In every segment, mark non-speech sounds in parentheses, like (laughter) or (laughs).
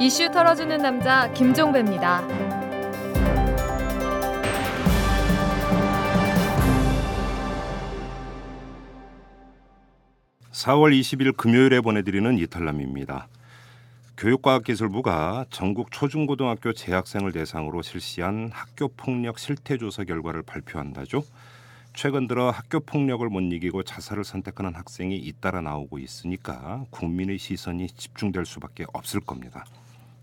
이슈 털어주는 남자 김종배입니다. 4월 20일 금요일에 보내드리는 이탈남입니다. 교육과학기술부가 전국 초중고등학교 재학생을 대상으로 실시한 학교 폭력 실태 조사 결과를 발표한다죠. 최근 들어 학교 폭력을 못 이기고 자살을 선택하는 학생이 잇따라 나오고 있으니까 국민의 시선이 집중될 수밖에 없을 겁니다.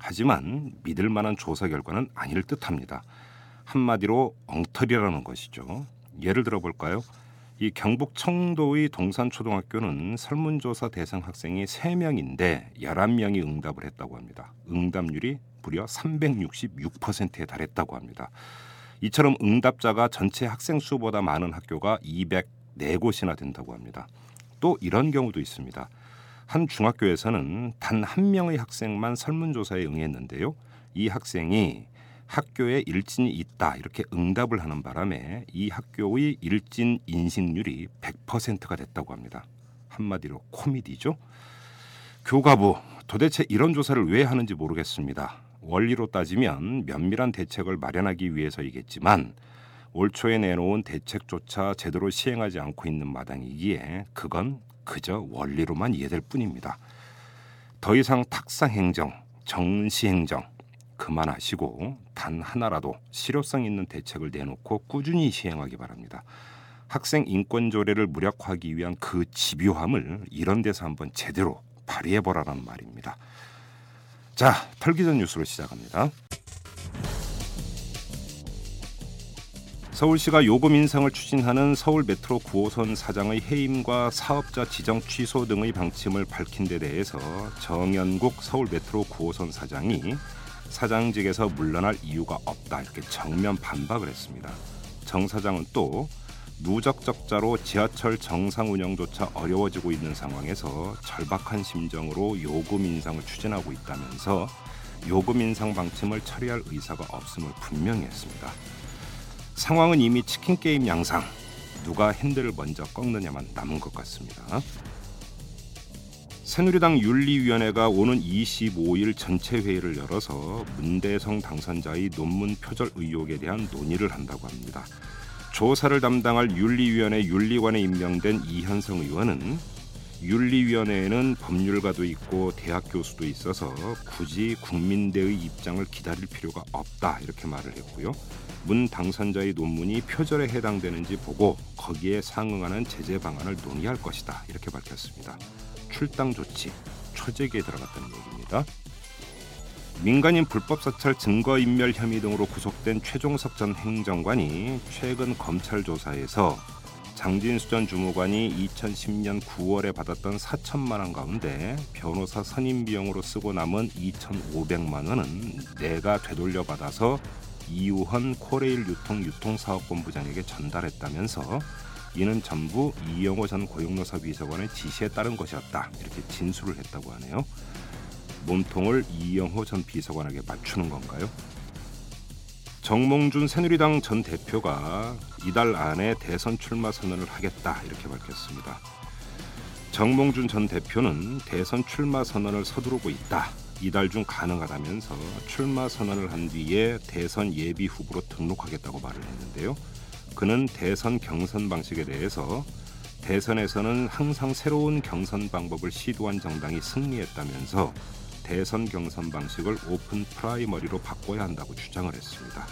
하지만 믿을 만한 조사 결과는 아닐 듯합니다. 한마디로 엉터리라는 것이죠. 예를 들어 볼까요? 이 경북 청도의 동산초등학교는 설문조사 대상 학생이 3명인데 11명이 응답을 했다고 합니다. 응답률이 무려 366%에 달했다고 합니다. 이처럼 응답자가 전체 학생 수보다 많은 학교가 204곳이나 된다고 합니다. 또 이런 경우도 있습니다. 한 중학교에서는 단 한 명의 학생만 설문조사에 응했는데요. 이 학생이 학교에 일진이 있다 이렇게 응답을 하는 바람에 이 학교의 일진 인식률이 100%가 됐다고 합니다. 한마디로 코미디죠. 교가부 도대체 이런 조사를 왜 하는지 모르겠습니다. 원리로 따지면 면밀한 대책을 마련하기 위해서이겠지만 올 초에 내놓은 대책조차 제대로 시행하지 않고 있는 마당이기에 그건 그저 원리로만 이해될 뿐입니다. 더 이상 탁상 행정, 정시 행정 그만하시고 단 하나라도 실효성 있는 대책을 내놓고 꾸준히 시행하기 바랍니다. 학생 인권 조례를 무력화하기 위한 그 집요함을 이런 데서 한번 제대로 발휘해 보라는 말입니다. 자, 털기 전 뉴스로 시작합니다. 서울시가 요금 인상을 추진하는 서울 메트로 9호선 사장의 해임과 사업자 지정 취소 등의 방침을 밝힌 데 대해서 정연국 서울 메트로 9호선 사장이 사장직에서 물러날 이유가 없다 이렇게 정면 반박을 했습니다. 정 사장은 또 누적 적자로 지하철 정상 운영조차 어려워지고 있는 상황에서 절박한 심정으로 요금 인상을 추진하고 있다면서 요금 인상 방침을 처리할 의사가 없음을 분명히 했습니다. 상황은 이미 치킨 게임 양상. 누가 핸들을 먼저 꺾느냐만 남은 것 같습니다. 새누리당 윤리위원회가 오는 25일 전체 회의를 열어서 문대성 당선자의 논문 표절 의혹에 대한 논의를 한다고 합니다. 조사를 담당할 윤리위원회 윤리관에 임명된 이현성 의원은 윤리위원회에는 법률가도 있고 대학 교수도 있어서 굳이 국민대의 입장을 기다릴 필요가 없다 이렇게 말을 했고요. 문 당선자의 논문이 표절에 해당되는지 보고 거기에 상응하는 제재 방안을 논의할 것이다 이렇게 밝혔습니다. 출당 조치 초재기에 들어갔다는 얘기입니다. 민간인 불법 사찰 증거 인멸 혐의 등으로 구속된 최종석 전 행정관이 최근 검찰 조사에서 장진수 전 주무관이 2010년 9월에 받았던 4천만 원 가운데 변호사 선임 비용으로 쓰고 남은 2,500만 원은 내가 되돌려 받아서 이우헌 코레일 유통 유통사업본부장에게 전달했다면서 이는 전부 이영호 전 고용노사 비서관의 지시에 따른 것이었다 이렇게 진술을 했다고 하네요. 몸통을 이영호 전 비서관에게 맞추는 건가요? 정몽준 새누리당 전 대표가 이달 안에 대선 출마 선언을 하겠다 이렇게 밝혔습니다. 정몽준 전 대표는 대선 출마 선언을 서두르고 있다. 이달 중 가능하다면서 출마 선언을 한 뒤에 대선 예비 후보로 등록하겠다고 말을 했는데요. 그는 대선 경선 방식에 대해서 대선에서는 항상 새로운 경선 방법을 시도한 정당이 승리했다면서 대선 경선 방식을 오픈 프라이머리로 바꿔야 한다고 주장을 했습니다.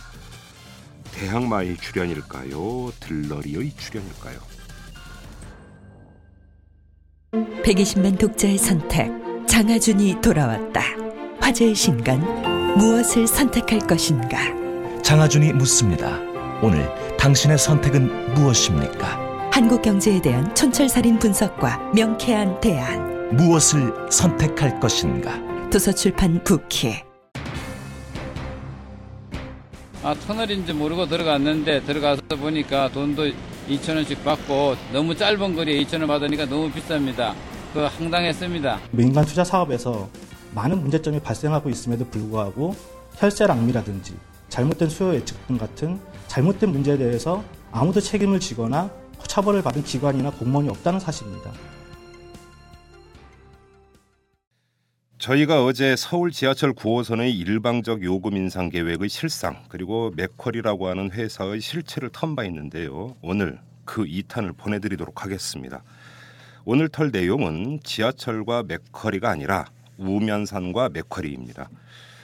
대항마의 출연일까요? 들러리의 출연일까요? 120만 독자의 선택 장하준이 돌아왔다. 화제의 신간 무엇을 선택할 것인가? 장하준이 묻습니다. 오늘 당신의 선택은 무엇입니까? 한국 경제에 대한 촌철살인 분석과 명쾌한 대안. 무엇을 선택할 것인가? 도서출판 부키. 아, 터널인지 모르고 들어갔는데 들어가서 보니까 돈도 2천 원씩 받고 너무 짧은 거리에 2천 원 받으니까 너무 비쌉니다. 그 황당했습니다. 민간 투자 사업에서 많은 문제점이 발생하고 있음에도 불구하고 혈세랑미라든지 잘못된 수요 예측 등 같은 잘못된 문제에 대해서 아무도 책임을 지거나 처벌을 받은 기관이나 공무원이 없다는 사실입니다. 저희가 어제 서울 지하철 9호선의 일방적 요금 인상 계획의 실상 그리고 맥쿼리라고 하는 회사의 실체를 턴바 있는데요. 오늘 그 2탄을 보내드리도록 하겠습니다. 오늘 털 내용은 지하철과 맥쿼리가 아니라 우면산과 맥쿼리입니다.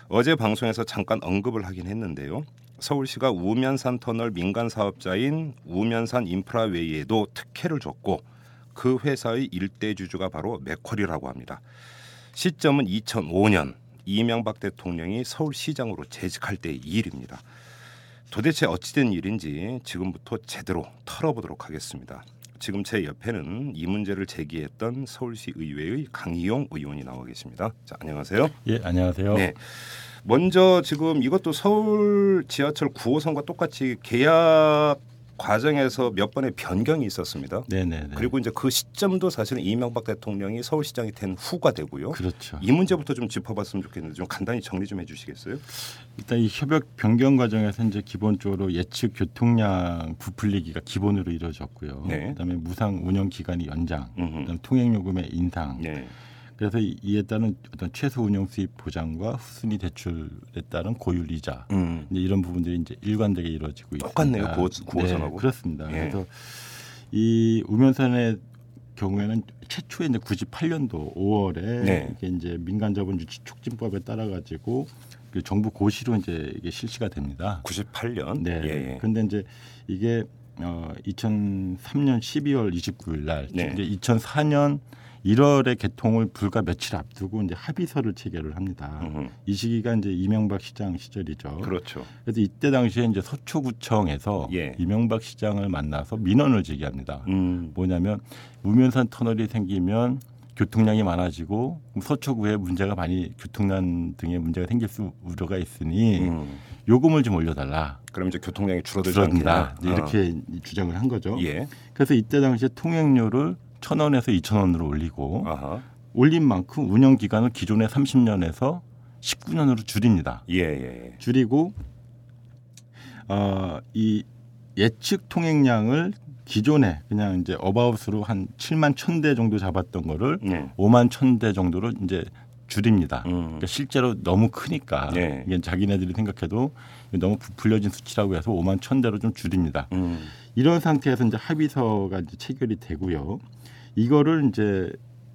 어제 방송에서 잠깐 언급을 하긴 했는데요. 서울시가 우면산 터널 민간 사업자인 우면산 인프라웨이에도 특혜를 줬고 그 회사의 일대 주주가 바로 맥쿼리라고 합니다. 시점은 2005년 이명박 대통령이 서울시장으로 재직할 때의 일입니다. 도대체 어찌된 일인지 지금부터 제대로 털어보도록 하겠습니다. 지금 제 옆에는 이 문제를 제기했던 서울시 의회의 강희용 의원이 나와 계십니다. 자, 안녕하세요. 예, 안녕하세요. 네. 먼저 지금 이것도 서울 지하철 9호선과 똑같이 계약 과정에서 몇 번의 변경이 있었습니다. 네네. 그리고 이제 그 시점도 사실은 이명박 대통령이 서울시장이 된 후가 되고요. 그렇죠. 이 문제부터 좀 짚어봤으면 좋겠는데 좀 간단히 정리 좀 해주시겠어요? 일단 이 협약 변경 과정에서 이제 기본적으로 예측 교통량 부풀리기가 기본으로 이루어졌고요. 네. 그다음에 무상 운영 기간이 연장, 음흠. 그다음에 통행 요금의 인상. 네. 그래서 이- 이에 따른 어떤 최소 운영 수입 보장과 후순위 대출에 따른 고율 이자. 음. 이런 부분들이 이제 일관되게 이루어지고 똑같네요, 있습니다. 구호- 구호선하고. 네, 그렇습니다. 예. 그래서 이 우면산의 경우에는 최초에 이제 98년도 5월에 네. 이게 이제 민간 자본 유치 촉진법에 따라 가지고 그 정부 고시로 이제 이게 실시가 됩니다. 98년. 네. 예, 예. 그런데 이제 이게 어 2003년 12월 29일 날 네. 이제 2004년 1월에 개통을 불과 며칠 앞두고 이제 합의서를 체결을 합니다. 음흠. 이 시기가 이제 이명박 시장 시절이죠. 그렇죠. 그래서 이때 당시에 이제 서초구청에서 예. 이명박 시장을 만나서 민원을 제기합니다. 음. 뭐냐면 우면산 터널이 생기면 교통량이 많아지고 서초구에 문제가 많이 교통난 등의 문제가 생길 수 우려가 있으니 음. 요금을 좀 올려달라. 그럼 이제 교통량이 줄어들지 줄어든다. 이렇게 주장을 한 거죠. 어. 예. 그래서 이때 당시에 통행료를 천 원에서 이천 원으로 올리고 아하. 올린 만큼 운영 기간을 기존의 30년에서 19년으로 줄입니다. 예, 예. 줄이고 어, 이 예측 통행량을 기존에 그냥 이제 어바웃으로 한 7만 1,000대 정도 잡았던 거를 예. 5만 1,000대 정도로 이제 줄입니다. 음. 그러니까 실제로 너무 크니까 네. 이게 자기네들이 생각해도 너무 부풀려진 수치라고 해서 5만 1,000대로 좀 줄입니다. 음. 이런 상태에서 이제 합의서가 이제 체결이 되고요. 이거를 이제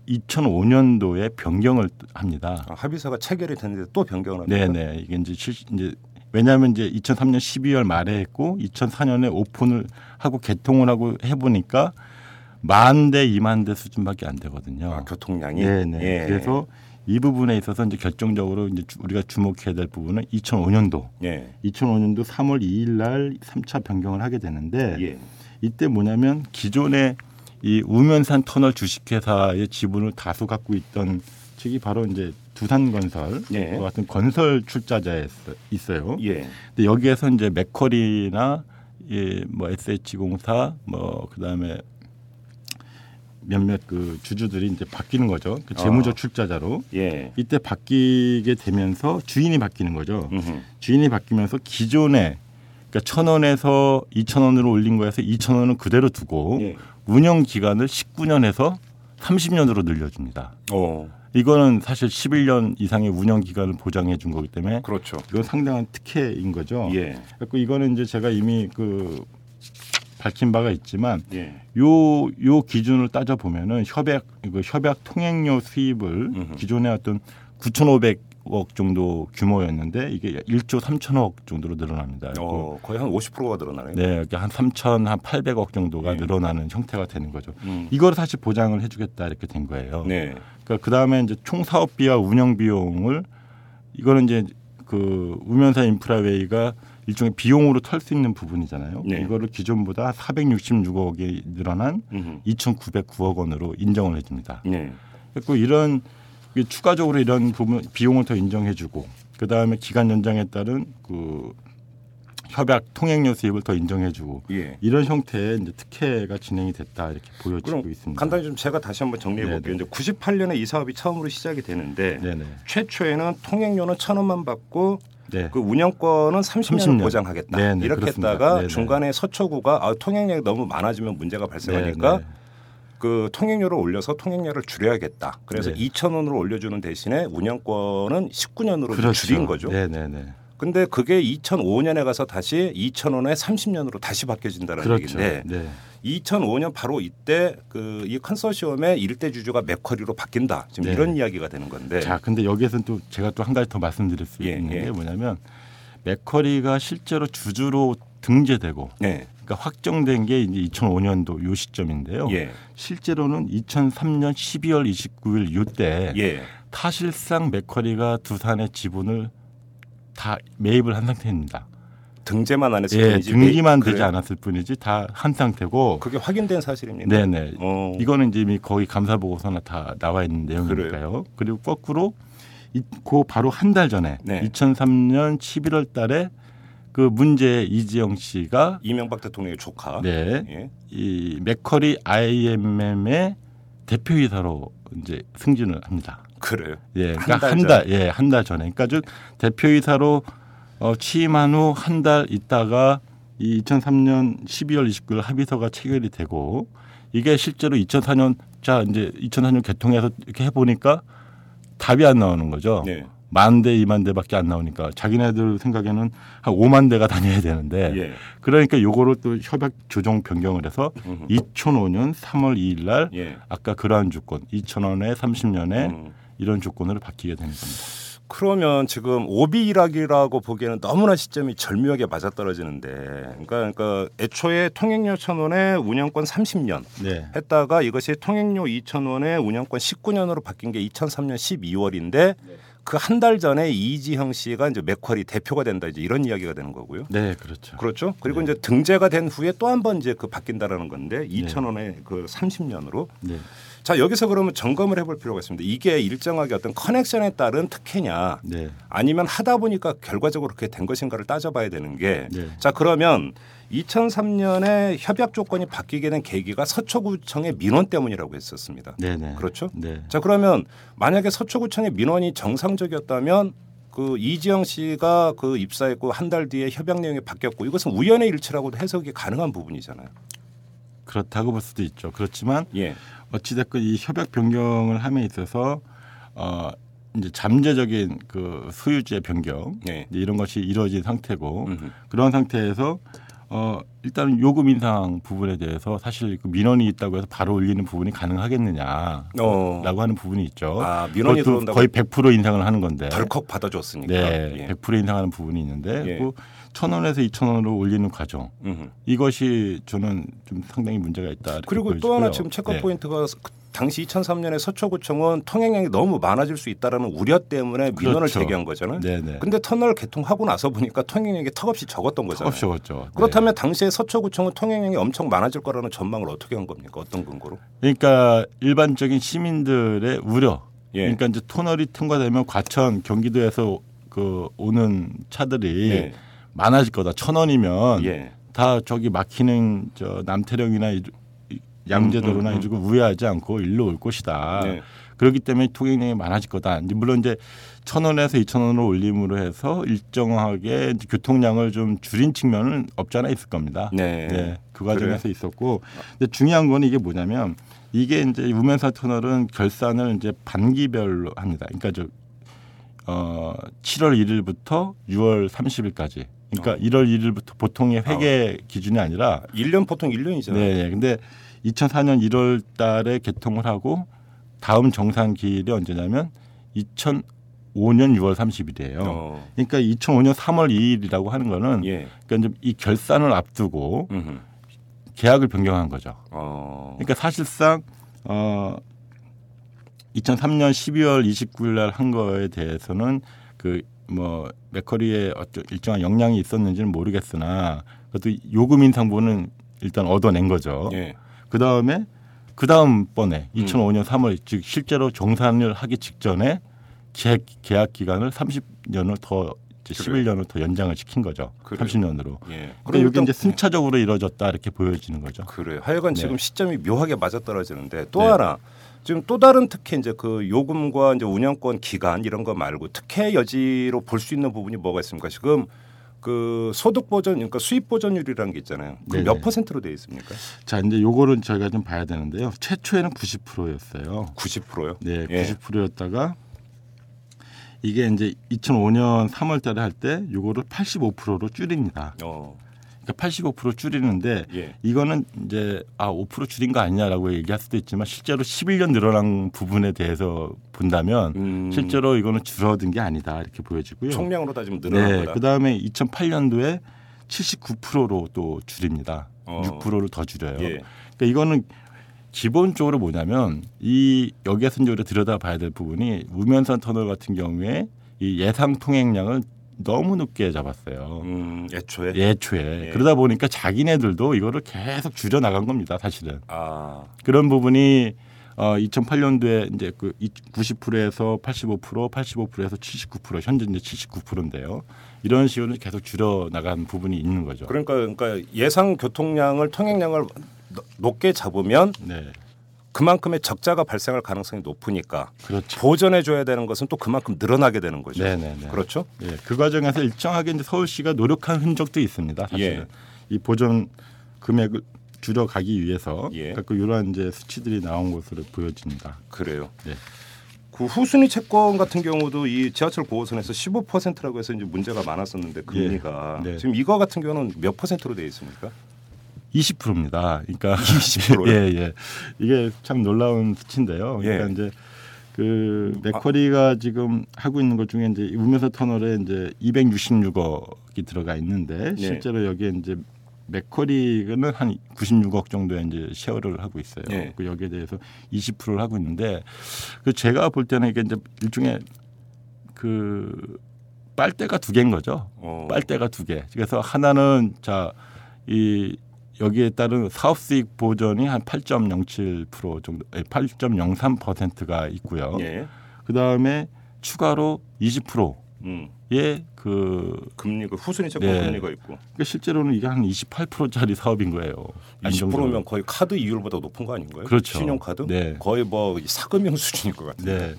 2005년도에 변경을 합니다. 아, 합의서가 체결이 됐는데 또 변경을 합니까? 네네 이게 이제 실 이제 왜냐하면 이제 2003년 12월 말에 했고 2004년에 오픈을 하고 개통을 하고 해보니까 만 대, 이만 대 수준밖에 안 되거든요. 아, 교통량이. 네네. 예. 그래서 이 부분에 있어서 이제 결정적으로 이제 주- 우리가 주목해야 될 부분은 2005년도, 예. 2005년도 3월 2일 날 3차 변경을 하게 되는데 예. 이때 뭐냐면 기존에 이 우면산 터널 주식회사의 지분을 다수 갖고 있던 측이 바로 이제 두산건설 예. 같은 건설 출자자에 있어요. 예. 근데 여기에서 이제 맥커리나 예, 뭐 SH공사 뭐 그다음에 몇몇 그 주주들이 이제 바뀌는 거죠. 그 재무적 아. 출자자로 예. 이때 바뀌게 되면서 주인이 바뀌는 거죠. 음흠. 주인이 바뀌면서 기존에 그러니까 천 원에서 이천 원으로 올린 거에서 이천 원은 그대로 두고 예. 운영 기간을 19년에서 30년으로 늘려줍니다. 어. 이거는 사실 11년 이상의 운영 기간을 보장해 준 거기 때문에 그렇죠. 이건 상당한 특혜인 거죠. 예. 그래서 이거는 이제 제가 이미 그 밝힌 바가 있지만 예. 요요 기준을 따져 보면은 협약 그 협약 통행료 수입을 음흠. 기존에 어떤 9,500 억 정도 규모였는데 이게 1조 3천억 정도로 늘어납니다. 어, 거의 한 50%가 늘어나네요. 네, 한 3천 한 800억 정도가 예. 늘어나는 형태가 되는 거죠. 음. 이걸 사실 보장을 해주겠다 이렇게 된 거예요. 네. 그러니까 그 다음에 이제 총 사업비와 운영 비용을 이거는 이제 그 우면산 인프라웨이가 일종의 비용으로 털 수 있는 부분이잖아요. 네. 이거를 기존보다 466억이 늘어난 음흠. 2,909억 원으로 인정을 해줍니다. 네. 그리고 이런 추가적으로 이런 부분 비용을 더 인정해주고 그 다음에 기간 연장에 따른 그 협약 통행료 수입을 더 인정해주고 예. 이런 형태의 이제 특혜가 진행이 됐다 이렇게 보여지고 있습니다. 간단히 좀 제가 다시 한번 정리해 볼게요. 이제 98년에 이 사업이 처음으로 시작이 되는데 네네. 최초에는 통행료는 천 원만 받고 네. 그 운영권은 30년, 30년. 보장하겠다. 네네, 이렇게 그렇습니다. 했다가 네네. 중간에 서초구가 아, 통행량이 너무 많아지면 문제가 발생하니까. 그 통행료를 올려서 통행료를 줄여야겠다. 그래서 네. 2천 원으로 올려주는 대신에 운영권은 19년으로 그렇죠. 줄인 거죠. 네네네. 근데 그게 2005년에 가서 다시 2,000원에 30년으로 다시 바뀌어진다는 그렇죠. 얘기인데 네. 2005년 바로 이때 그 이 컨소시엄의 일대 주주가 맥커리로 바뀐다. 지금 네. 이런 이야기가 되는 건데. 자, 근데 여기에서는 또 제가 또 한 가지 더 말씀드릴 수 예, 있는 예. 게 뭐냐면 맥커리가 실제로 주주로 등재되고 네. 그러니까 확정된 게 이제 2005년도 요 시점인데요. 예. 실제로는 2003년 12월 29일 요때 예. 사실상 맥커리가 두산의 지분을 다 매입을 한 상태입니다. 등재만 안 했을 예, 뿐이지. 등기만 그래요? 되지 않았을 뿐이지 다 한 상태고. 그게 확인된 사실입니다. 네네. 어. 이거는 이제 이미 거의 감사 보고서나 다 나와 있는 내용이니까요. 그리고 거꾸로 이, 그 바로 한 달 전에 네. 2003년 11월 달에 그 문제 이지영 씨가 이명박 대통령의 조카. 네. 예. 이 맥커리 IMM의 대표이사로 이제 승진을 합니다. 그래요. 예, 한 그러니까 달 한. 달, 예, 한 달 전에. 그러니까 즉 대표이사로 어, 취임한 후 한 달 있다가 이 2003년 12월 29일 합의서가 체결이 되고 이게 실제로 2004년 자 이제 2004년 개통해서 이렇게 해 보니까 답이 안 나오는 거죠. 네. 만 대, 이만 대밖에 안 나오니까 자기네들 생각에는 한 5만 대가 다녀야 되는데 예. 그러니까 요거를 또 협약 조정 변경을 해서 음흠. 2005년 3월 2일 날 예. 아까 그러한 조건 2,000원에 30년에 음. 이런 조건으로 바뀌게 되는 겁니다. 그러면 지금 오비 일학이라고 보기에는 너무나 시점이 절묘하게 맞아떨어지는데, 그러니까, 그러니까 애초에 통행료 천 원에 운영권 30년 네. 했다가 이것이 통행료 2천 원에 운영권 19년으로 바뀐 게 2003년 12월인데 그 한 달 전에 이지형 씨가 이제 맥쿼리 대표가 된다 이제 이런 이야기가 되는 거고요. 네, 그렇죠. 그렇죠. 그리고 네. 이제 등재가 된 후에 또 한 번 이제 그 바뀐다라는 건데 2천 원에 그 30년으로 네. 자 여기서 그러면 점검을 해볼 필요가 있습니다. 이게 일정하게 어떤 커넥션에 따른 특혜냐 네. 아니면 하다 보니까 결과적으로 그렇게 된 것인가를 따져봐야 되는 게 네. 자 그러면 2003년에 협약 조건이 바뀌게 된 계기가 서초구청의 민원 때문이라고 했었습니다. 네, 네. 그렇죠? 네. 자 그러면 만약에 서초구청의 민원이 정상적이었다면 그 이지영 씨가 그 입사했고 한 달 뒤에 협약 내용이 바뀌었고 이것은 우연의 일치라고도 해석이 가능한 부분이잖아요. 그렇다고 볼 수도 있죠. 그렇지만 예. 어찌됐건 이 협약 변경을 함에 있어서 어 이제 잠재적인 그 소유주의 변경 예. 이제 이런 것이 이루어진 상태고 음흠. 그런 상태에서 어 일단 요금 인상 부분에 대해서 사실 그 민원이 있다고 해서 바로 올리는 부분이 가능하겠느냐라고 어. 하는 부분이 있죠. 아, 민원이 들어온다고 거의 100% 인상을 하는 건데. 덜컥 받아줬으니까. 네, 예. 100% 인상하는 부분이 있는데 예. 그 천 원에서 이천 원으로 올리는 과정 음흠. 이것이 저는 좀 상당히 문제가 있다. 그리고 또 보여지고요. 하나 지금 체크 네. 포인트가 그 당시 2003년에 서초구청은 통행량이 너무 많아질 수 있다라는 우려 때문에 민원을 그렇죠. 제기한 거잖아요. 네네. 근데 터널 개통하고 나서 보니까 통행량이 턱없이 적었던 거잖아요. 없죠, 없죠. 그렇다면 당시에 서초구청은 통행량이 엄청 많아질 거라는 전망을 어떻게 한 겁니까? 어떤 근거로? 그러니까 일반적인 시민들의 우려. 예. 그러니까 이제 터널이 통과되면 과천 경기도에서 그 오는 차들이 예. 많아질 거다. 천 원이면 예. 다 저기 막히는 저 남태령이나 양재도로나 음, 음, 이쪽을 우회하지 않고 일로 올 것이다. 네. 그렇기 때문에 통행량이 많아질 거다. 이제 물론 이제 천 원에서 이천 원으로 올림으로 해서 일정하게 교통량을 좀 줄인 측면은 없지 않아 있을 겁니다. 네. 그 과정에서 있었고, 근데 중요한 건 이게 뭐냐면 이게 이제 우면사 터널은 결산을 이제 반기별로 합니다. 그러니까 저 어, 7월 1일부터 6월 30일까지. 그러니까 어. 1월 1일부터 보통의 회계 기준이 아니라 1년 보통 1년이잖아요. 네, 네. 근데 2004년 1월 달에 개통을 하고 다음 정상 기일이 언제냐면 2005년 6월 30일이에요. 어. 그러니까 2005년 3월 2일이라고 하는 거는 예. 그러니까 이제 이 결산을 앞두고 음흠. 계약을 변경한 거죠. 어. 그러니까 사실상 어 2003년 12월 29일 날 한 거에 대해서는 그 뭐 맥커리의 어떤 일정한 역량이 있었는지는 모르겠으나 그것도 요금 인상분은 일단 얻어낸 거죠. 예. 그 다음에 그 다음 번에 음. 2005년 3월 즉 실제로 정산을 하기 직전에 계약, 계약 기간을 30년을 더 이제 그래요. 11년을 더 연장을 시킨 거죠. 그래요. 30년으로. 예. 그러니까 이게 이제 순차적으로 이루어졌다 이렇게 보여지는 거죠. 그래. 하여간 네. 지금 시점이 묘하게 맞아떨어지는데 또 네. 하나 지금 또 다른 특혜 이제 그 요금과 이제 운영권 기간 이런 거 말고 특혜 여지로 볼 수 있는 부분이 뭐가 있습니까? 지금 그 소득 보전 그러니까 수입 보전율이라는 게 있잖아요. 그. 몇 퍼센트로 되어 있습니까? 자 이제 요거는 저희가 좀 봐야 되는데요. 최초에는 90%였어요. 90%요? 네, 예. 90%였다가 이게 이제 2005년 3월달에 할 때 요거를 85%로 줄입니다. 어. 그러니까 85% 줄이는데 예. 이거는 이제 아 5% 줄인 거 아니냐라고 얘기할 수도 있지만 실제로 11년 늘어난 부분에 대해서 본다면 음. 실제로 이거는 줄어든 게 아니다 이렇게 보여지고요. 총량으로 따지면 늘어난 네, 거다. 그다음에 2008년도에 79%로 또 줄입니다. 어. 6%를 더 줄여요. 예. 그러니까 이거는 기본적으로 뭐냐면 이 여기에서 이제 우리가 들여다봐야 될 부분이 우면산 터널 같은 경우에 이 예상 통행량을 너무 높게 잡았어요. 음, 애초에 예초에 예. 그러다 보니까 자기네들도 이거를 계속 줄여 나간 겁니다. 사실은 아, 그런 부분이 어 2008년도에 이제 그 90%에서 85%, 85%에서 79% 현재 이제 79%인데요. 이런 식으로 계속 줄여 나간 부분이 있는 거죠. 그러니까 그러니까 예상 교통량을 통행량을 노- 높게 잡으면 네, 그만큼의 적자가 발생할 가능성이 높으니까 그렇죠. 보전해 줘야 되는 것은 또 그만큼 늘어나게 되는 거죠. 네네네. 그렇죠? 예, 그 과정에서 일정하게 이제 서울시가 노력한 흔적도 있습니다. 사실은 예. 이 보존 금액을 줄여가기 위해서 예. 그 이러한 이제 수치들이 나온 것으로 보여집니다. 그래요. 네. 그 후순위 채권 같은 경우도 이 지하철 9호선에서 15%라고 해서 이제 문제가 많았었는데 금리가 네. 지금 이거 같은 경우는 몇 퍼센트로 되어 있습니까? 20%입니다. 그러니까 (laughs) 20%요? 예, 예. 이게 참 놀라운 수치인데요. 그러니까 예. 이제 그 맥쿼리가 지금 하고 있는 것 중에 이제 우면서 터널에 이제 266억이 들어가 있는데 예. 실제로 여기에 이제 맥쿼리는 한 96억 정도의 이제 쉐어를 하고 있어요. 예. 그 여기에 대해서 20%를 하고 있는데 그 제가 볼 때는 이게 이제 일종의 그 빨대가 두 개인 거죠. 어. 빨대가 두 개. 그래서 하나는 자 이 여기에 따른 사업 수익 보전이 한 8.07% 정도, 8.03%가 있고요. 예. 그 다음에 추가로 20%의 음. 그 금리 그 후순위 채권 네. 금리가 있고 그러니까 실제로는 이게 한 28%짜리 사업인 거예요. 안정적으로. 20%면 거의 카드 이율보다 높은 거 아닌가요? 그렇죠. 신용카드? 네. 거의 뭐 사금형 수준일 것 같은데. 네.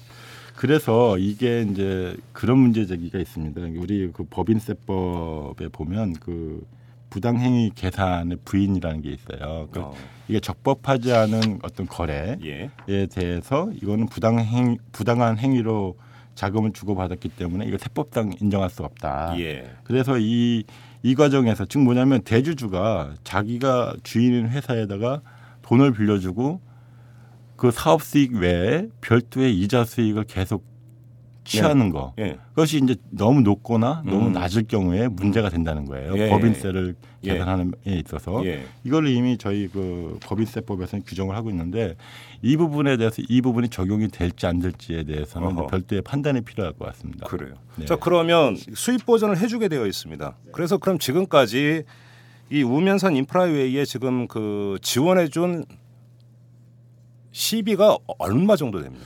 그래서 이게 이제 그런 문제 제기가 있습니다. 우리 그 법인세법에 보면 그 부당행위 계산의 부인이라는 게 있어요. 그 어. 이게 적법하지 않은 어떤 거래에 예. 대해서 이거는 부당행 부당한 행위로 자금을 주고받았기 때문에 이거 세법상 인정할 수 없다. 예. 그래서 이, 이 과정에서 즉 뭐냐면 대주주가 자기가 주인인 회사에다가 돈을 빌려주고 그 사업 수익 외에 별도의 이자 수익을 계속 취하는 거. 예. 그것이 이제 너무 높거나 너무 음. 낮을 경우에 문제가 된다는 거예요. 예, 법인세를 예. 계산하는 에 있어서 예. 이걸 이미 저희 그 법인세법에서는 규정을 하고 있는데 이 부분에 대해서 이 부분이 적용이 될지 안 될지에 대해서는. 별도의 판단이 필요할 것 같습니다. 그래요. 네. 자 그러면 수입 보전을 해주게 되어 있습니다. 그래서 그럼 지금까지 이 우면산 인프라웨이에 지금 그 지원해준 시비가 얼마 정도 됩니까?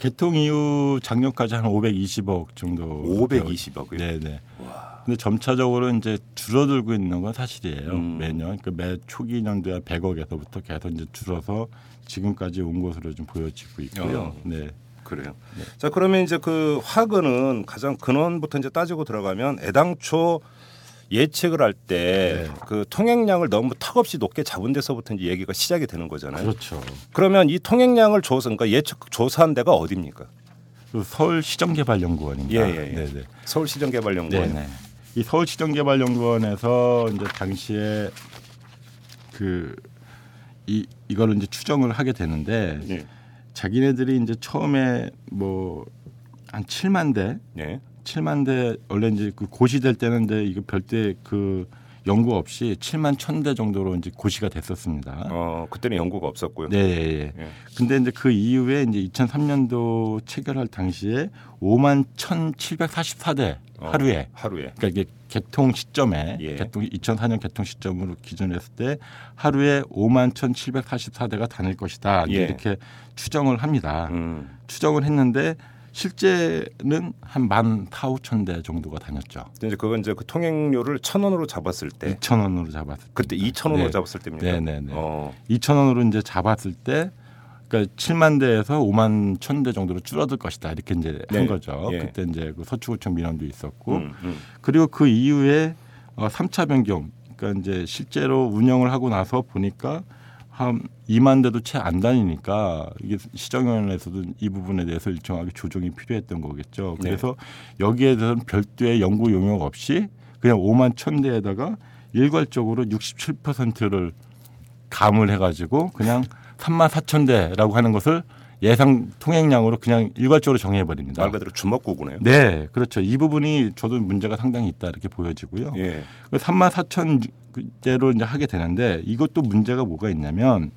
개통 이후 작년까지 한 520억 정도. 520억이요. 네네. 근데 점차적으로 이제 줄어들고 있는 건 사실이에요. 음. 매년 그매 초기 년도에 100억에서부터 계속 이제 줄어서 지금까지 온 것으로 좀 보여지고 있고요. 어. 네. 그래요. 자 그러면 이제 그 화근은 가장 근원부터 이제 따지고 들어가면 애당초 예측을 할때 네. 그 통행량을 너무 턱없이 높게 잡은 데서부터 이제 얘기가 시작이 되는 거잖아요. 그렇죠. 그러면 이 통행량을 조사, 그러니까 예측 조사한 데가 어디입니까? 그 서울시정개발연구원입니다. 예, 예, 예. 네네. 서울시정개발연구원. 네네. 이 서울시정개발연구원에서 이제 당시에 그 이 이거를 이제 추정을 하게 되는데 예. 자기네들이 이제 처음에 뭐 한 7만 대, 예. 7만 대 원래 이제 그 고시될 때는 이제 이거 별도의 그 연구 없이 7만 1천 대 정도로 이제 고시가 됐었습니다. 어 그때는 연구가 없었고요. 네, 예, 예. 예. 근데 이제 그 이후에 이제 2003년도 체결할 당시에 5만 1,744대 어, 하루에 하루에. 그러니까 이게 개통 시점에 예. 개통 2004년 개통 시점으로 기준했을 때 하루에 5만 1,744대가 다닐 것이다 예. 이렇게 추정을 합니다. 음. 추정을 했는데 실제는 한만 4, 5천 대 정도가 다녔죠. 이제 그건 이제 그 통행료를 천 원으로 잡았을 때 2천 원으로 잡았을 때. 그때 이천 원으로 네. 잡았을 때입니까? 네, 네, 네. 어. 2천 원으로 이제 잡았을 때 그러니까 7만 대에서 5만 천 대 정도로 줄어들 것이다 이렇게 이제 네. 한 거죠. 예. 그때 이제 그 서초구청 민원도 있었고 음, 음. 그리고 그 이후에 어, 3차 변경 그러니까 이제 실제로 운영을 하고 나서 보니까 한 2만 대도 채 안 다니니까 이게 시정위원회에서도 이 부분에 대해서 일정하게 조정이 필요했던 거겠죠. 네. 그래서 여기에 대해서는 별도의 연구 용역 없이 그냥 5만 천 대에다가 일괄적으로 67%를 감을 해가지고 그냥 3만 4천 대라고 하는 것을 예상 통행량으로 그냥 일괄적으로 정해 버립니다. 말 그대로 주먹구구네요. 네, 그렇죠. 이 부분이 저도 문제가 상당히 있다 이렇게 보여지고요. 예. 3만 4천 대로 이제 하게 되는데 이것도 문제가 뭐가 있냐면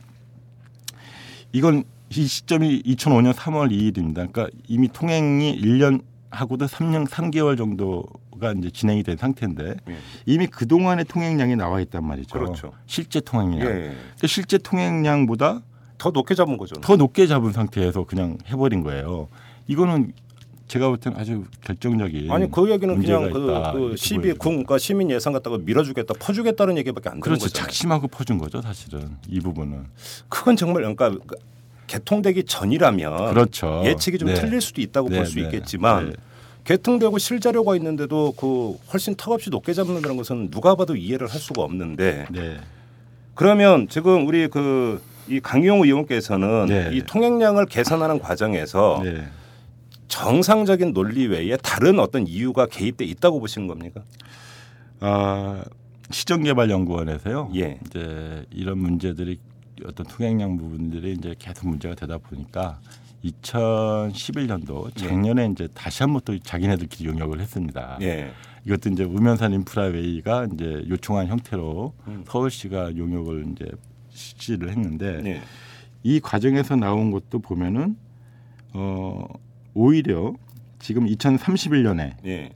이건 이 시점이 2005년 3월 2일입니다. 그러니까 이미 통행이 1년 하고도 3년 3개월 정도가 이제 진행이 된 상태인데 예. 이미 그 동안의 통행량이 나와 있단 말이죠. 그렇죠. 실제 통행량. 예. 그러니까 실제 통행량보다 더 높게 잡은 거죠. 더 높게 잡은 상태에서 그냥 해버린 거예요. 이거는 제가 볼 때는 아주 결정적인 아니 그 얘기는 그냥 그, 그 시비 그러니까 시민 예산 갖다가 밀어주겠다 퍼주겠다는 얘기밖에 안 되는 그렇죠. 거잖아요. 작심하고 퍼준 거죠, 사실은 이 부분은. 그건 정말 그러니까 그 개통되기 전이라면 그렇죠. 예측이 좀 네. 틀릴 수도 있다고 네, 볼수 네. 있겠지만 네. 개통되고 실자료가 있는데도 그 훨씬 턱없이 높게 잡는다는 것은 누가 봐도 이해를 할 수가 없는데 네. 그러면 지금 우리 그 이 강용우 의원께서는 네. 이 통행량을 계산하는 과정에서 네. 정상적인 논리 외에 다른 어떤 이유가 개입돼 있다고 보시는 겁니까? 아, 시정개발연구원에서요. 예. 이제 이런 문제들이 어떤 통행량 부분들이 이제 계속 문제가 되다 보니까 2011년도 작년에 이제 다시 한번 또 자기네들끼리 용역을 했습니다. 예. 이것도 이제 우면산 인프라웨이가 이제 요청한 형태로 음. 서울시가 용역을 이제 실시를 했는데 예. 이 과정에서 나온 것도 보면은 어 오히려 지금 2031년에 예.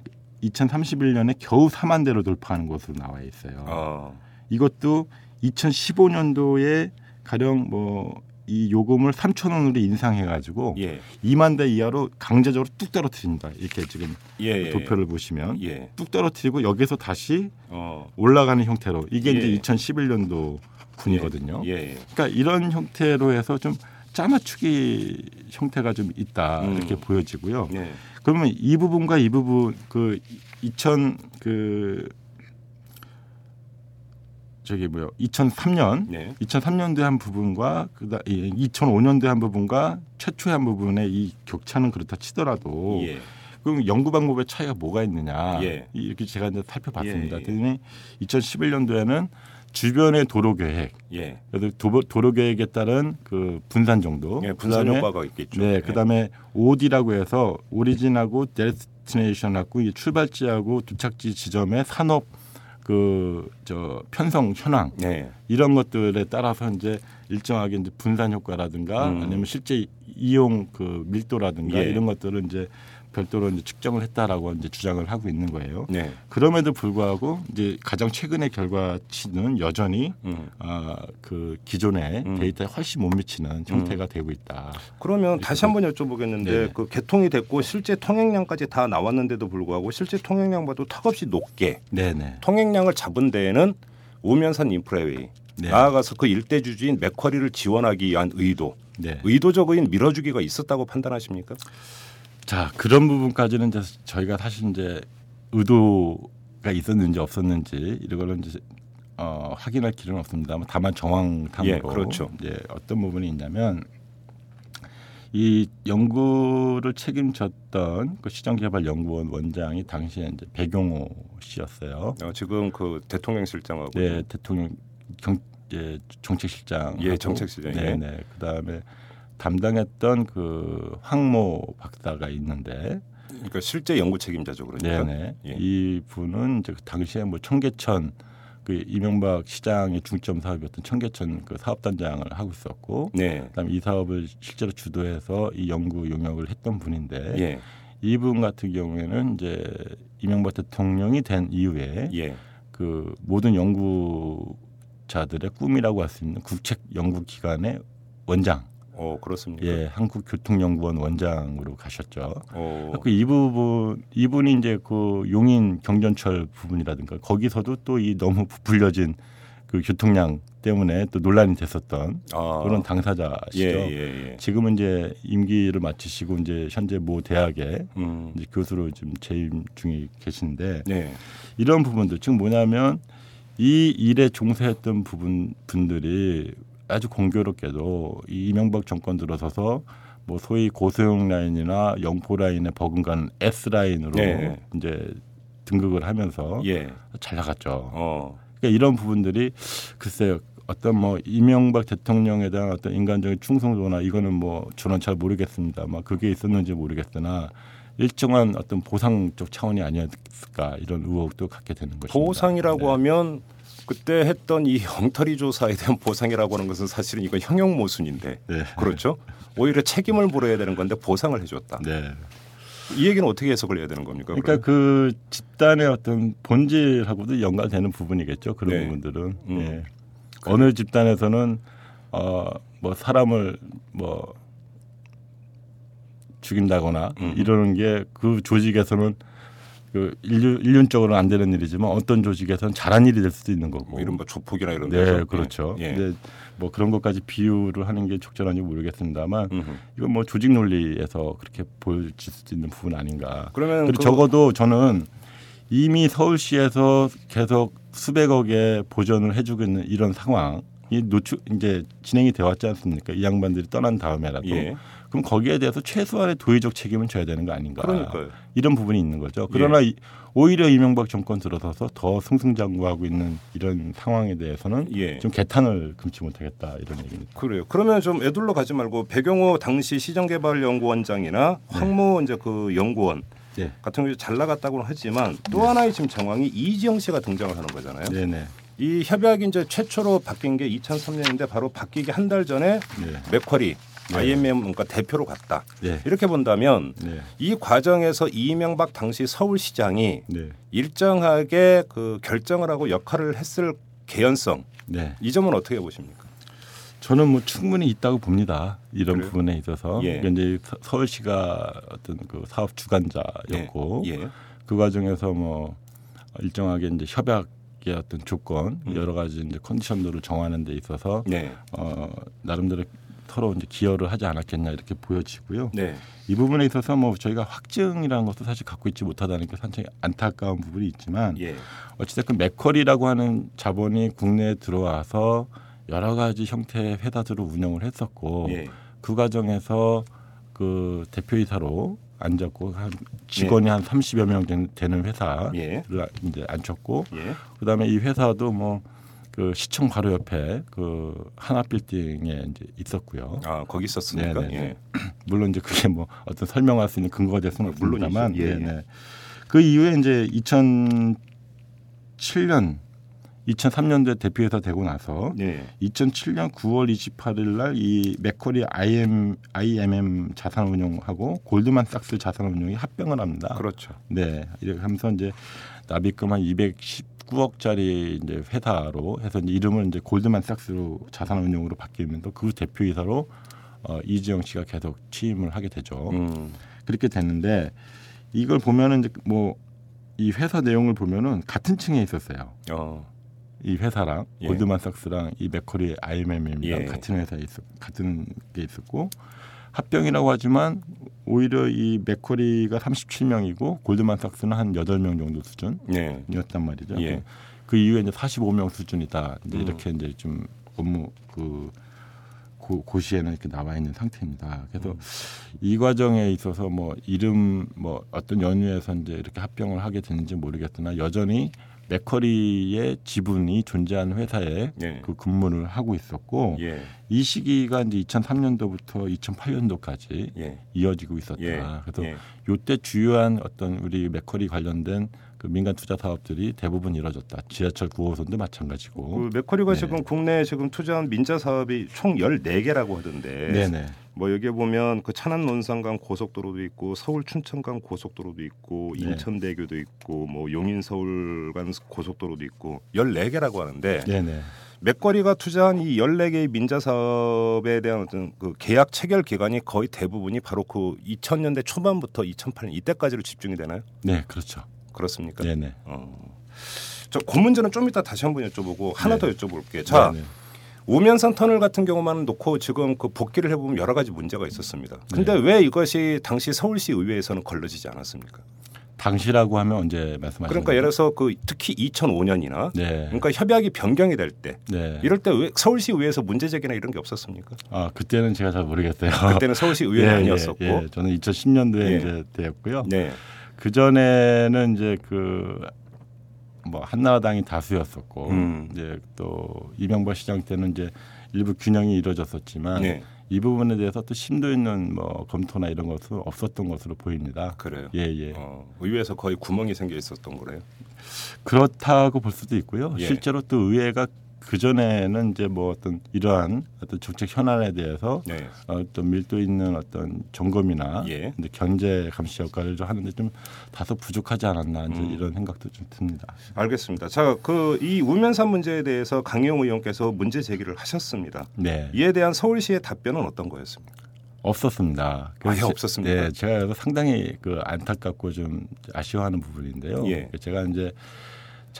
2031년에 겨우 4만 대로 돌파하는 것으로 나와 있어요. 어. 이것도 2015년도에 가령 뭐 이 요금을 3천 원으로 인상해 가지고 예. 2만 대 이하로 강제적으로 뚝 떨어뜨립니다. 이렇게 지금 예. 예. 도표를 보시면 예. 뚝 떨어뜨리고 여기서 다시 어. 올라가는 형태로 이게 예. 이제 2011년도 군이거든요. 예. 예. 그러니까 이런 형태로 해서 좀 짜맞추기 형태가 좀 있다 음. 이렇게 보여지고요. 예. 그러면 이 부분과 이 부분 그 2000 그 저기 뭐요 2003년 예. 2003년도에 한 부분과 그다 2005년도에 한 부분과 최초의 한 부분의 이 격차는 그렇다 치더라도 예. 그럼 연구 방법의 차이가 뭐가 있느냐 예. 이렇게 제가 이제 살펴봤습니다. 예, 예. 그랬더니 2011년도에는 주변의 도로 계획 예. 도, 도로 계획에 따른 그 분산 정도 예. 분산 그다음에 효과가 있겠죠. 네, 예. 그다음에 OD라고 해서 오리진하고 데스티네이션하고 이 출발지하고 도착지 지점의 산업 그 저 편성 현황 예. 이런 것들에 따라서 이제 일정하게 이제 분산 효과라든가 음. 아니면 실제 이용 그 밀도라든가 예. 이런 것들을 이제 별도로 이제 측정을 했다라고 이제 주장을 하고 있는 거예요. 네. 그럼에도 불구하고 이제 가장 최근의 결과치는 여전히 음. 아, 그 기존의 음. 데이터에 훨씬 못 미치는 형태가 되고 있다. 그러면 다시 한번 여쭤보겠는데 네. 그 개통이 됐고 실제 통행량까지 다 나왔는데도 불구하고 실제 통행량보다 턱없이 높게 네네. 통행량을 잡은 데에는 우면산 인프라웨이 네. 나아가서 그 일대 주주인 맥쿼리를 지원하기 위한 의도 네. 의도적인 밀어주기가 있었다고 판단하십니까? 자 그런 부분까지는 이제 저희가 사실 이제 의도가 있었는지 없었는지 이런 거는 이제 어, 확인할 길은 없습니다만 다만 정황상으로 예, 그렇죠. 이제 어떤 부분이 있냐면 이 연구를 책임졌던 그 시정개발연구원 원장이 당시에 이제 백용호 씨였어요. 어, 지금 그 대통령 실장하고 네, 대통령 경, 예, 정책실장. 예, 정책실장, 예. 네, 네. 그다음에 담당했던 그 황모 박사가 있는데, 그러니까 실제 연구 책임자죠 그러니까. 네, 네. 예. 이 분은 이제 그 당시에 뭐 청계천 그 이명박 시장의 중점 사업이었던 청계천 그 사업단장을 하고 있었고, 네. 그다음에 이 사업을 실제로 주도해서 이 연구 용역을 했던 분인데, 예. 이분 같은 경우에는 이제 이명박 대통령이 된 이후에 예. 그 모든 연구자들의 꿈이라고 할 수 있는 국책 연구 기관의 원장, 어 그렇습니까? 예, 한국교통연구원 원장으로 가셨죠. 어. 그이 부분 이분이 이제 그 용인 경전철 부분이라든가 거기서도 또 이 너무 부풀려진 그 교통량 때문에 또 논란이 됐었던 아. 그런 당사자시죠. 예, 예, 예. 지금은 이제 임기를 마치시고 이제 현재 모 대학에 음. 이제 교수로 지금 재임 중에 계신데 네. 이런 부분들 즉 뭐냐면 이 일에 종사했던 부분 분들이 아주 공교롭게도 이 이명박 정권 들어서서 뭐 소위 고소용 라인이나 영포 라인에 버금가는 S 라인으로 네. 이제 등극을 하면서 예. 잘 나갔죠. 어. 그러니까 이런 부분들이 글쎄요 어떤 뭐 이명박 대통령에 대한 어떤 인간적인 충성도나 이거는 뭐 저는 잘 모르겠습니다. 막 그게 있었는지 모르겠으나 일정한 어떤 보상 쪽 차원이 아니었을까 이런 의혹도 갖게 되는 것입니다. 보상이라고 네. 하면 그때 했던 이 엉터리 조사에 대한 보상이라고 하는 것은 사실은 이건 형용 모순인데 네. 그렇죠? 오히려 책임을 물어야 되는 건데 보상을 해줬다. 네. 이 얘기는 어떻게 해석을 해야 되는 겁니까? 그러니까 그 집단의 어떤 본질하고도 연관되는 부분이겠죠. 그런 네. 부분들은 음. 예. 어느 집단에서는 어뭐 사람을 뭐 죽인다거나 음. 이러는 게 그 조직에서는 그 인류 인륜적으로는 안 되는 일이지만 어떤 조직에서는 잘한 일이 될 수도 있는 거고. 뭐 이런 뭐 조폭이나 이런 네, 데서. 그렇죠. 예. 예. 근데 뭐 그런 것까지 비유를 하는 게 적절한지 모르겠습니다만 음흠. 이건 뭐 조직 논리에서 그렇게 보여질 수도 있는 부분 아닌가. 그러면 그리고 그- 적어도 저는 이미 서울시에서 계속 수백억의 보전을 해주고 있는 이런 상황 이 노출 이제 진행이 되어 왔지 않습니까? 이 양반들이 떠난 다음에라도 예. 그럼 거기에 대해서 최소한의 도의적 책임은 져야 되는 거 아닌가? 그러니까요. 이런 부분이 있는 거죠. 예. 그러나 이- 오히려 이명박 정권 들어서서 더 승승장구하고 있는 이런 상황에 대해서는 예. 좀 개탄을 금치 못하겠다 이런 얘기입니다. 그래요. 그러면 좀 애둘러 가지 말고 배경호 당시 시정개발연구원장이나 황모 이제 그 연구원 네. 같은 경우 잘 나갔다고는 하지만 또 하나의 지금 정황이 이지영 씨가 등장을 하는 거잖아요. 네네. 이 협약이 이제 최초로 바뀐 게 2003년인데 바로 바뀌기 한 달 전에 네. 맥쿼리 네. IMM 그러니까 대표로 갔다. 네. 이렇게 본다면 네. 이 과정에서 이명박 당시 서울시장이 네. 일정하게 그 결정을 하고 역할을 했을 개연성 네. 이 점은 어떻게 보십니까? 저는 뭐 충분히 있다고 봅니다. 이런 그래요? 부분에 있어서 예. 그러니까 이제 서- 서울시가 어떤 그 사업 주관자였고 예. 예. 그 과정에서 뭐 일정하게 이제 협약의 어떤 조건 음. 여러 가지 이제 컨디션들을 정하는 데 있어서 네. 어 나름대로 서로 이제 기여를 하지 않았겠냐 이렇게 보여지고요. 네. 이 부분에 있어서 뭐 저희가 확증이라는 것도 사실 갖고 있지 못하다는 게 상당히 안타까운 부분이 있지만 예. 어찌됐건 맥커리라고 하는 자본이 국내에 들어와서 여러 가지 형태의 회사들을 운영을 했었고 예. 그 과정에서 그 대표이사로 앉았고 한 직원이 한 30여 명 된- 되는 회사를 예. 이제 앉혔고 예. 그다음에 이 회사도 뭐 그 시청 바로 옆에 그 하나 빌딩에 이제 있었고요. 아 거기 있었으니까. 네네네. 예. (clears throat) 물론 이제 그게 뭐 어떤 설명할 수 있는 근거가 될 수는. 없습니다만 예, 예. 그 이후에 이제 2007년 2003년도에 대표회사 되고 나서 네. 2007년 9월 28일 날 이 맥커리 IM, IMM 자산운용하고 골드만삭스 자산운용이 합병을 합니다. 그렇죠. 네, 이렇게 하면서 이제 납입금 한 219억짜리 이제 회사로 해서 이제 이름을 이제 골드만삭스로 자산운용으로 바뀌면서 그 대표이사로 어, 이지영 씨가 계속 취임을 하게 되죠. 음. 그렇게 됐는데 이걸 보면은 이제 뭐 이 회사 내용을 보면은 같은 층에 있었어요. 어. 이 회사랑 예. 골드만삭스랑 이 맥커리 IMM이랑 예. 같은 회사에 있었 같은 게 있었고 합병이라고 하지만 오히려 이 맥커리가 37명이고 골드만삭스는 한 8명 정도 수준이었단 네. 말이죠. 예. 그 이후에 이제 45명 수준이다. 이제 음. 이렇게 이제 좀 업무 그 고, 고시에는 이렇게 나와 있는 상태입니다. 그래서 음. 이 과정에 있어서 뭐 이름 뭐 어떤 연유에서 이제 이렇게 합병을 하게 됐는지 모르겠으나 여전히 맥커리의 지분이 존재하는 회사에 예. 그 근무를 하고 있었고 예. 이 시기가 이제 2003년도부터 2008년도까지 예. 이어지고 있었다. 예. 그래서 예. 요때 주요한 어떤 우리 맥커리 관련된 그 민간 투자 사업들이 대부분 이루어졌다. 지하철 9호선도 마찬가지고. 그 맥커리가 네. 지금 국내에 지금 투자한 민자 사업이 총 14개라고 하던데. 네네. 뭐 여기에 보면 그 천안 논산간 고속도로도 있고 서울 춘천간 고속도로도 있고 네. 인천대교도 있고 뭐 용인 서울 간 고속도로도 있고 14개라고 하는데 네네. 맥거리가 투자한 이 14개의 민자 사업에 대한 어떤 그 계약 체결 기간이 거의 대부분이 바로 그 2000년대 초반부터 2008년 이때까지로 집중이 되나요? 네, 그렇죠. 그렇습니까? 네네. 어. 저그 문제는 좀 이따 다시 한번 여쭤보고 하나 네. 더 여쭤볼게요. 자, 네, 네. 우면산 터널 같은 경우만 놓고 지금 그 복귀를 해보면 여러 가지 문제가 있었습니다. 근데 네. 왜 이것이 당시 서울시 의회에서는 걸러지지 않았습니까? 당시라고 하면 언제 말씀하시는 그러니까 예를 들어서 그 특히 2005년이나 네. 그러니까 협약이 변경이 될때 네. 이럴 때 왜 서울시 의회에서 문제 제기나 이런 게 없었습니까? 아 그때는 제가 잘 모르겠어요. (laughs) 그때는 서울시 의회는 아니었었고. 예, 예. 저는 2010년도에 예. 이제 되었고요. 네. 그 전에는 이제 그 뭐 한나라당이 다수였었고 음. 이제 또 이명박 시장 때는 이제 일부 균형이 이루어졌었지만 네. 이 부분에 대해서 또 심도 있는 뭐 검토나 이런 것은 없었던 것으로 보입니다. 그래요. 예, 예. 어, 의회에서 거의 구멍이 생겨 있었던 거래요. 그렇다고 볼 수도 있고요. 예. 실제로 또 의회가 그 전에는 이제 뭐 어떤 이러한 어떤 정책 현안에 대해서 네. 어떤 밀도 있는 어떤 점검이나 예. 근데 견제 감시 역할을 좀 하는데 좀 다소 부족하지 않았나 이제 음. 이런 생각도 좀 듭니다. 알겠습니다. 자, 그 이 우면산 문제에 대해서 강용 의원께서 문제 제기를 하셨습니다. 네, 이에 대한 서울시의 답변은 어떤 거였습니까? 없었습니다. 아예 그래서 없었습니까? 네, 제가 상당히 그 안타깝고 좀 아쉬워하는 부분인데요. 예. 제가 이제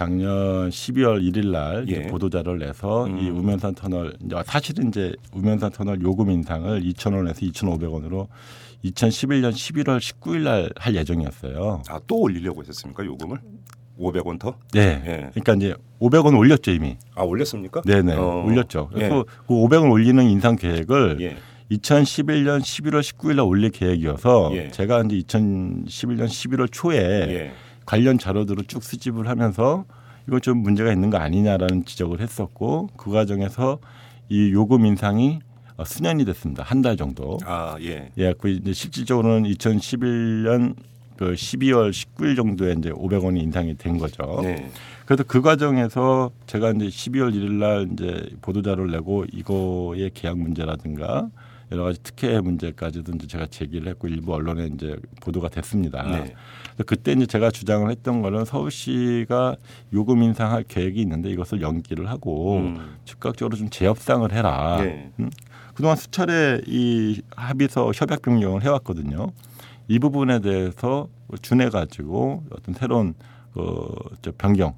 작년 12월 1일 날 예. 보도 자료를 내서 음. 이 우면산 터널 사실은 이제 우면산 터널 요금 인상을 2,000원에서 2,500원으로 2011년 11월 19일 날 할 예정이었어요. 아, 또 올리려고 했었습니까? 요금을? 500원 더? 네. 예. 그러니까 이제 500원 올렸죠 이미. 아, 올렸습니까? 네네 어. 올렸죠. 예. 그리고 그 500원 올리는 인상 계획을 예. 2011년 11월 19일 날 올릴 계획이어서 예. 제가 이제 2011년 11월 초에 예. 관련 자료들을 쭉 수집을 하면서 이거 좀 문제가 있는 거 아니냐라는 지적을 했었고 그 과정에서 이 요금 인상이 어, 수년이 됐습니다. 한 달 정도. 아, 예. 예, 그 이제 실질적으로는 2011년 그 12월 19일 정도에 이제 500원이 인상이 된 거죠. 네. 그래서 그 과정에서 제가 이제 12월 1일 날 이제 보도 자료를 내고 이거의 계약 문제라든가 여러 가지 특혜 문제까지도 이제 제가 제기를 했고 일부 언론에 이제 보도가 됐습니다. 네. 그때 이제 제가 주장을 했던 거는 서울시가 요금 인상할 계획이 있는데 이것을 연기를 하고 음. 즉각적으로 좀 재협상을 해라. 네. 음? 그동안 수차례 이 합의서 협약 변경을 해왔거든요. 이 부분에 대해서 준해 가지고 어떤 새로운 그저 변경을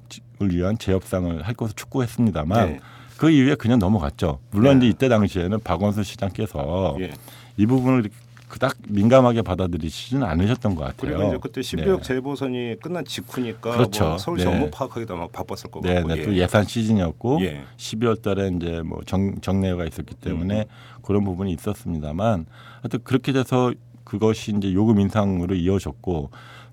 위한 재협상을 할 것을 촉구했습니다만 네. 그 이후에 그냥 넘어갔죠. 물론 네. 이제 이때 당시에는 박원순 시장께서 예. 이 부분을 그닥 민감하게 받아들이시지는 않으셨던 것 같아요. 그리고 이제 그때 12억 네. 재보선이 끝난 직후니까 그렇죠. 뭐 서울시 네. 업무 파악하기도 막 바빴을 것 네, 같고. 네, 또 예산 시즌이었고 예. 12월 달에 이제 뭐 정, 정례가 있었기 때문에 그런 부분이 있었습니다만 하여튼 그렇게 돼서 그것이 이제 요금 인상으로 이어졌고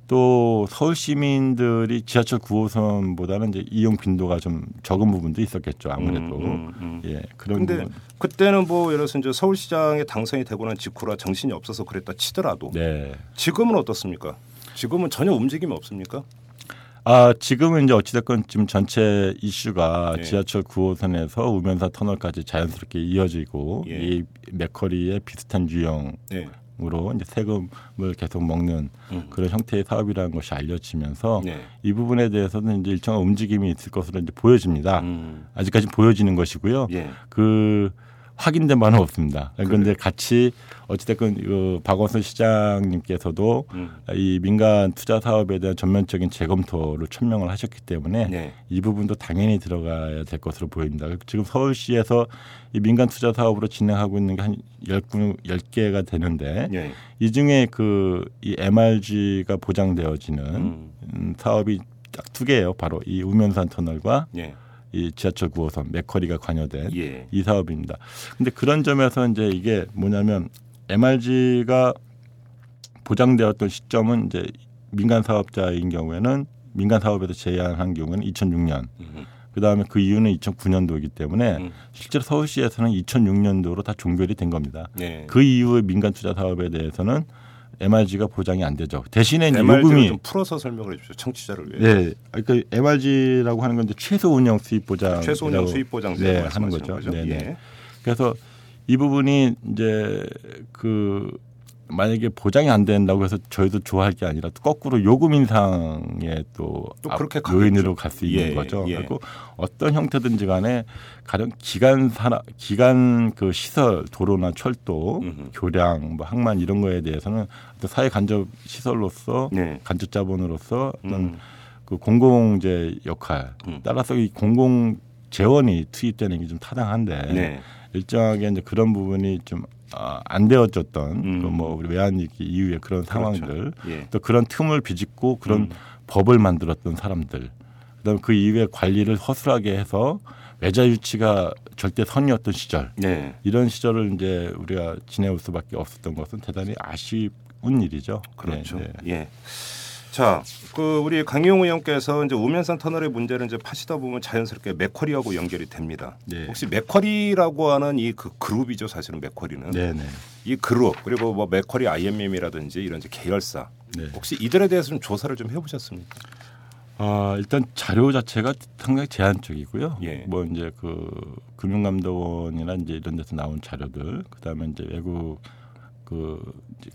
또 서울 시민들이 지하철 9호선보다는 이제 이용 빈도가 좀 적은 부분도 있었겠죠 아무래도 음, 음, 음. 예 그런 근데 부분 그때는 뭐 예를 들어서 이제 서울시장에 당선이 되고 난 직후라 정신이 없어서 그랬다 치더라도 네. 지금은 어떻습니까? 지금은 전혀 움직임이 없습니까? 아 지금은 이제 어찌됐건 지금 전체 이슈가 예. 지하철 9호선에서 우면사 터널까지 자연스럽게 이어지고 예. 이 맥커리의 비슷한 유형 네. 으로 이제 세금을 계속 먹는 음. 그런 형태의 사업이라는 것이 알려지면서 네. 이 부분에 대해서는 이제 일정한 움직임이 있을 것으로 이제 보여집니다. 음. 아직까지 보여지는 것이고요. 예. 그 확인된 바는 없습니다. 그런데 같이 어찌됐건 그 박원순 시장님께서도 음. 이 민간 투자 사업에 대한 전면적인 재검토를 천명을 하셨기 때문에 네. 이 부분도 당연히 들어가야 될 것으로 보입니다. 지금 서울시에서 이 민간 투자 사업으로 진행하고 있는 게한 10개가 되는데 예. 이 중에 그 이 MRG가 보장되어지는 음. 음, 사업이 딱 두 개예요. 바로 이 우면산 터널과 예. 이 지하철 9호선 맥커리가 관여된 예. 이 사업입니다. 근데 그런 점에서 이제 이게 뭐냐면 MRG가 보장되었던 시점은 이제 민간 사업자인 경우에는 민간 사업에서 제한한 경우에는 2006년. 음. 그 다음에 그 이유는 2009년도이기 때문에 음. 실제로 서울시에서는 2006년도로 다 종결이 된 겁니다. 네. 그 이후의 민간 투자 사업에 대해서는 MRG가 보장이 안 되죠. 대신에 이제 요금이 좀 풀어서 설명을 해주십시오. 청취자를 위해. 네, 그러니까 MRG라고 하는 건 이제 최소 운영 수입 보장 최소 운영 수입 보장제 네, 하는 거죠. 거죠. 네, 네. 예. 그래서 이 부분이 이제 그 만약에 보장이 안 된다고 해서 저희도 좋아할 게 아니라 또 거꾸로 요금 인상에 또, 또 앞- 그렇게 요인으로. 갈 수 있는 예, 거죠. 예. 그리고 어떤 형태든지 간에 가령 기간 산업 기간 그 시설 도로나 철도 음흠. 교량 뭐 항만 이런 거에 대해서는 사회 간접 시설로서 네. 간접 자본으로서 어떤 음. 그 공공재 역할 음. 따라서 이 공공 재원이 투입되는 게 좀 타당한데 네. 일정하게 이제 그런 부분이 좀 아, 안 되어졌던 음. 그뭐 우리 외환위기 이후에 그런 상황들 예. 또 그런 틈을 비집고 그런 음. 법을 만들었던 사람들 그다음 그 이후에 관리를 허술하게 해서 외자 유치가 절대 선이었던 시절 네. 이런 시절을 이제 우리가 지내올 수밖에 없었던 것은 대단히 아쉬운 일이죠. 그렇죠. 네, 네. 예. 자, 그 우리 강용 의원께서 이제 우면산 터널의 문제를 이제 파시다 보면 자연스럽게 맥쿼리하고 연결이 됩니다. 네. 혹시 맥쿼리라고 하는 이 그 그룹이죠, 사실은 맥쿼리는. 네, 네. 이 그룹 그리고 뭐 맥쿼리 IMM이라든지 이런 이제 계열사 네. 혹시 이들에 대해서 좀 조사를 좀 해보셨습니까? 아, 일단 자료 자체가 상당히 제한적이고요. 예. 뭐 이제 그 금융감독원이나 이제 이런 데서 나온 자료들, 그다음에 이제 외국 그,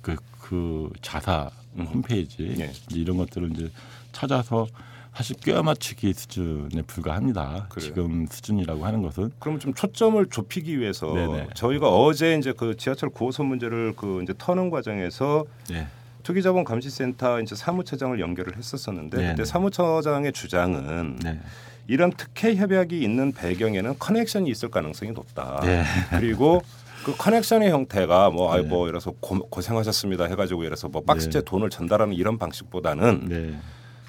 그, 그 자사 음. 홈페이지 예. 이제 이런 것들을 이제 찾아서 사실 꿰어 맞추기 수준에 불과합니다. 그래요? 지금 수준이라고 하는 것은 그러면 좀 초점을 좁히기 위해서 네네. 저희가 어제 이제 그 지하철 9호선 문제를 그 이제 터는 과정에서 네. 투기자본 감시센터 이제 사무처장을 연결을 했었었는데 네네. 그때 사무처장의 주장은 네. 이런 특혜 협약이 있는 배경에는 커넥션이 있을 가능성이 높다. 네. 그리고 (laughs) 그 커넥션의 형태가 뭐 아이 네. 뭐 이래서 고, 고생하셨습니다 해가지고 이래서 뭐 박스째 네. 돈을 전달하는 이런 방식보다는 네.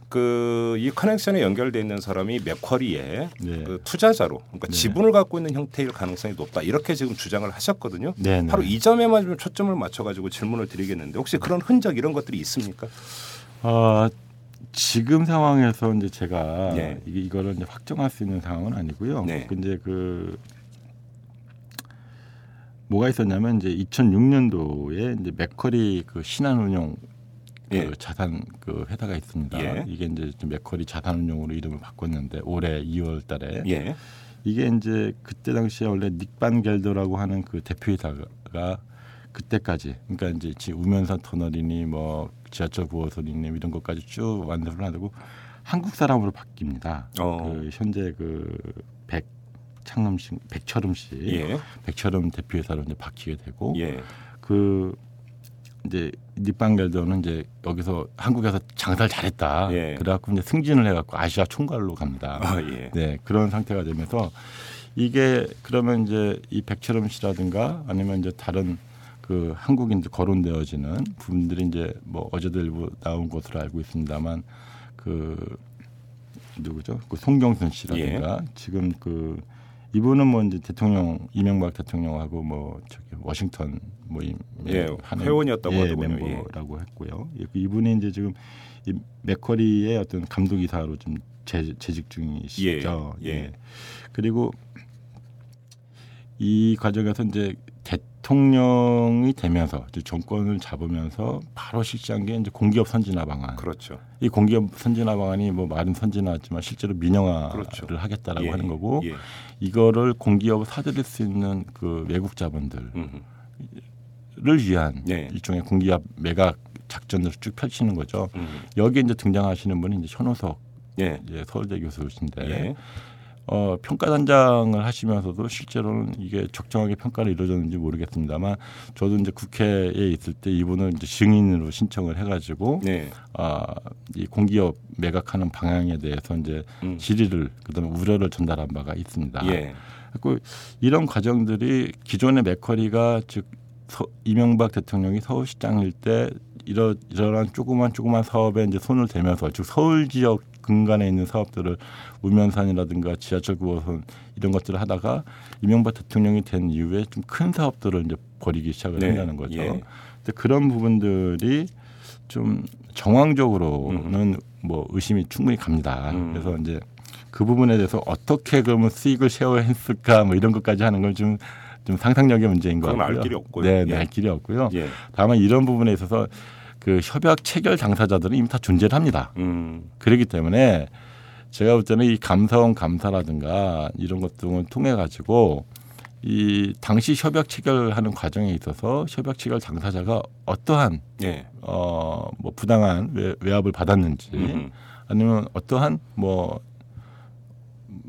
그이 커넥션에 연결돼 있는 사람이 맥쿼리의 네. 그 투자자로 그러니까 네. 지분을 갖고 있는 형태일 가능성이 높다 이렇게 지금 주장을 하셨거든요. 네. 네. 바로 이 점에만 좀 초점을 맞춰가지고 질문을 드리겠는데 혹시 그런 흔적 이런 것들이 있습니까? 어, 지금 상황에서 이제 제가 네. 이게 이거를 이제 확정할 수 있는 상황은 아니고요. 네. 근데 그 뭐가 있었냐면 이제 2006년도에 이제 맥커리 그 신한운용 그 예. 자산 그 회사가 있습니다. 예. 이게 이제 좀 맥커리 자산운용으로 이름을 바꿨는데 올해 2월달에 예. 이게 이제 그때 당시에 원래 닉반 겔더라고 하는 그 대표이사가 그때까지 그러니까 이제 지금 우면산 터널이니 뭐 지하철 9호선이니 이런 것까지 쭉 완성을 하고 한국 사람으로 바뀝니다. 어. 그 현재 그백 창흠 씨, 백철음 씨, 예. 백철음 대표이사로 이제 바뀌게 되고 예. 그 이제 겔더는 이제 여기서 한국에서 장사를 잘했다. 예. 그래갖고 이제 승진을 해갖고 아시아 총괄로 갑니다. 아 예. 네, 그런 상태가 되면서 이게 그러면 이제 이 백철음 씨라든가 아니면 이제 다른 그 한국인들 거론되어지는 분들이 이제 뭐 어제도 일부 나온 것으로 알고 있습니다만 그 누구죠? 그 송경순 씨라든가 예. 지금 그 이분은 뭐 이제 대통령 이명박 대통령하고 뭐 저기 워싱턴 모임 예, 회원이었다고 예, 하더군요. 예. 멤버라고 했고요. 예, 그 이분이 이제 지금 이 맥커리의 어떤 감독이사로 좀 재, 재직 중이시죠. 예, 예. 그리고 이 과정에서 이제 대통령이 되면서 이제 정권을 잡으면서 바로 실시한 게 이제 공기업 선진화 방안. 그렇죠. 이 공기업 선진화 방안이 뭐 말은 선진화지만 실제로 민영화를 그렇죠. 하겠다라고 예, 하는 거고 예. 이거를 공기업을 사들일 수 있는 그 외국 자본들을 음. 위한 예. 일종의 공기업 매각 작전을 쭉 펼치는 거죠. 음. 여기 이제 등장하시는 분이 이제 현호석 예. 이제 서울대 교수신데 예. 어, 평가단장을 하시면서도 실제로는 이게 적정하게 평가를 이루어졌는지 모르겠습니다만 저도 이제 국회에 있을 때 이분을 이제 증인으로 신청을 해가지고 네. 아, 이 공기업 매각하는 방향에 대해서 이제 음. 질의를 그다음에 우려를 전달한 바가 있습니다. 예. 그 이런 과정들이 기존의 맥커리가 즉 서, 이명박 대통령이 서울시장일 때 이러 이러한 조그만 조그만 사업에 이제 손을 대면서 즉 서울 지역 근간에 있는 사업들을 우면산이라든가 지하철 9호선 이런 것들을 하다가 이명박 대통령이 된 이후에 좀 큰 사업들을 이제 벌이기 시작을 네. 한다는 거죠. 예. 근데 그런 부분들이 좀 정황적으로는 뭐 의심이 충분히 갑니다. 음. 그래서 이제 그 부분에 대해서 어떻게 그러면 수익을 쉐어했을까 뭐 이런 것까지 하는 건좀좀 상상력의 문제인 것 그건 같고요. 알 길이 없고요. 네, 예. 네, 알 길이 없고요. 예. 다만 이런 부분에 있어서 그 협약 체결 당사자들은 이미 다 존재를 합니다. 음. 그렇기 때문에 제가 볼 때는 이 감사원 감사라든가 이런 것 등을 통해 가지고 이 당시 협약 체결하는 과정에 있어서 협약 체결 당사자가 어떠한 예. 어뭐 부당한 외, 외압을 받았는지 음. 아니면 어떠한 뭐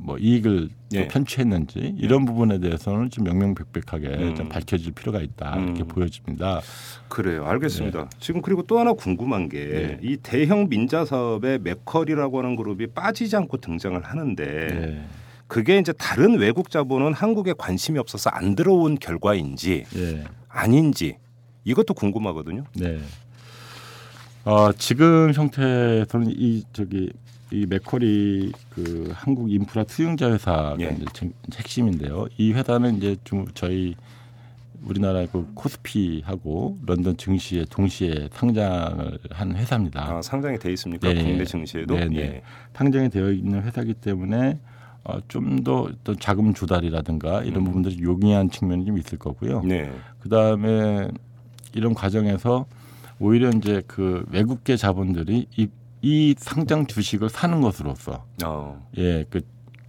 뭐 이익을 또 예. 편취했는지 이런 부분에 대해서는 좀 명명백백하게 음. 좀 밝혀질 필요가 있다 이렇게 음. 보여집니다. 그래요. 알겠습니다. 지금 그리고 또 하나 궁금한 게이 네. 대형 민자 사업에 맥커리라고 하는 그룹이 빠지지 않고 등장을 하는데 예. 그게 이제 다른 외국 자본은 한국에 관심이 없어서 안 들어온 결과인지 예. 아닌지 이것도 궁금하거든요. 네. 어, 지금 형태에서는 이 저기 이 맥커리 그 한국 인프라 투융자 회사가 예. 이제 정- 핵심인데요. 이 회사는 이제 좀 저희 우리나라 그 코스피하고 런던 증시에 동시에 상장을 한 회사입니다. 아, 상장이 돼 있습니까? 네. 국내 증시에도. 네, 네. 예. 상장이 되어 있는 회사이기 때문에 어, 좀더 어떤 자금 조달이라든가 이런 음. 부분들이 용이한 측면이 좀 있을 거고요. 네. 그 다음에 이런 과정에서 오히려 이제 그 외국계 자본들이 이, 이 상장 주식을 사는 것으로서 어. 예, 그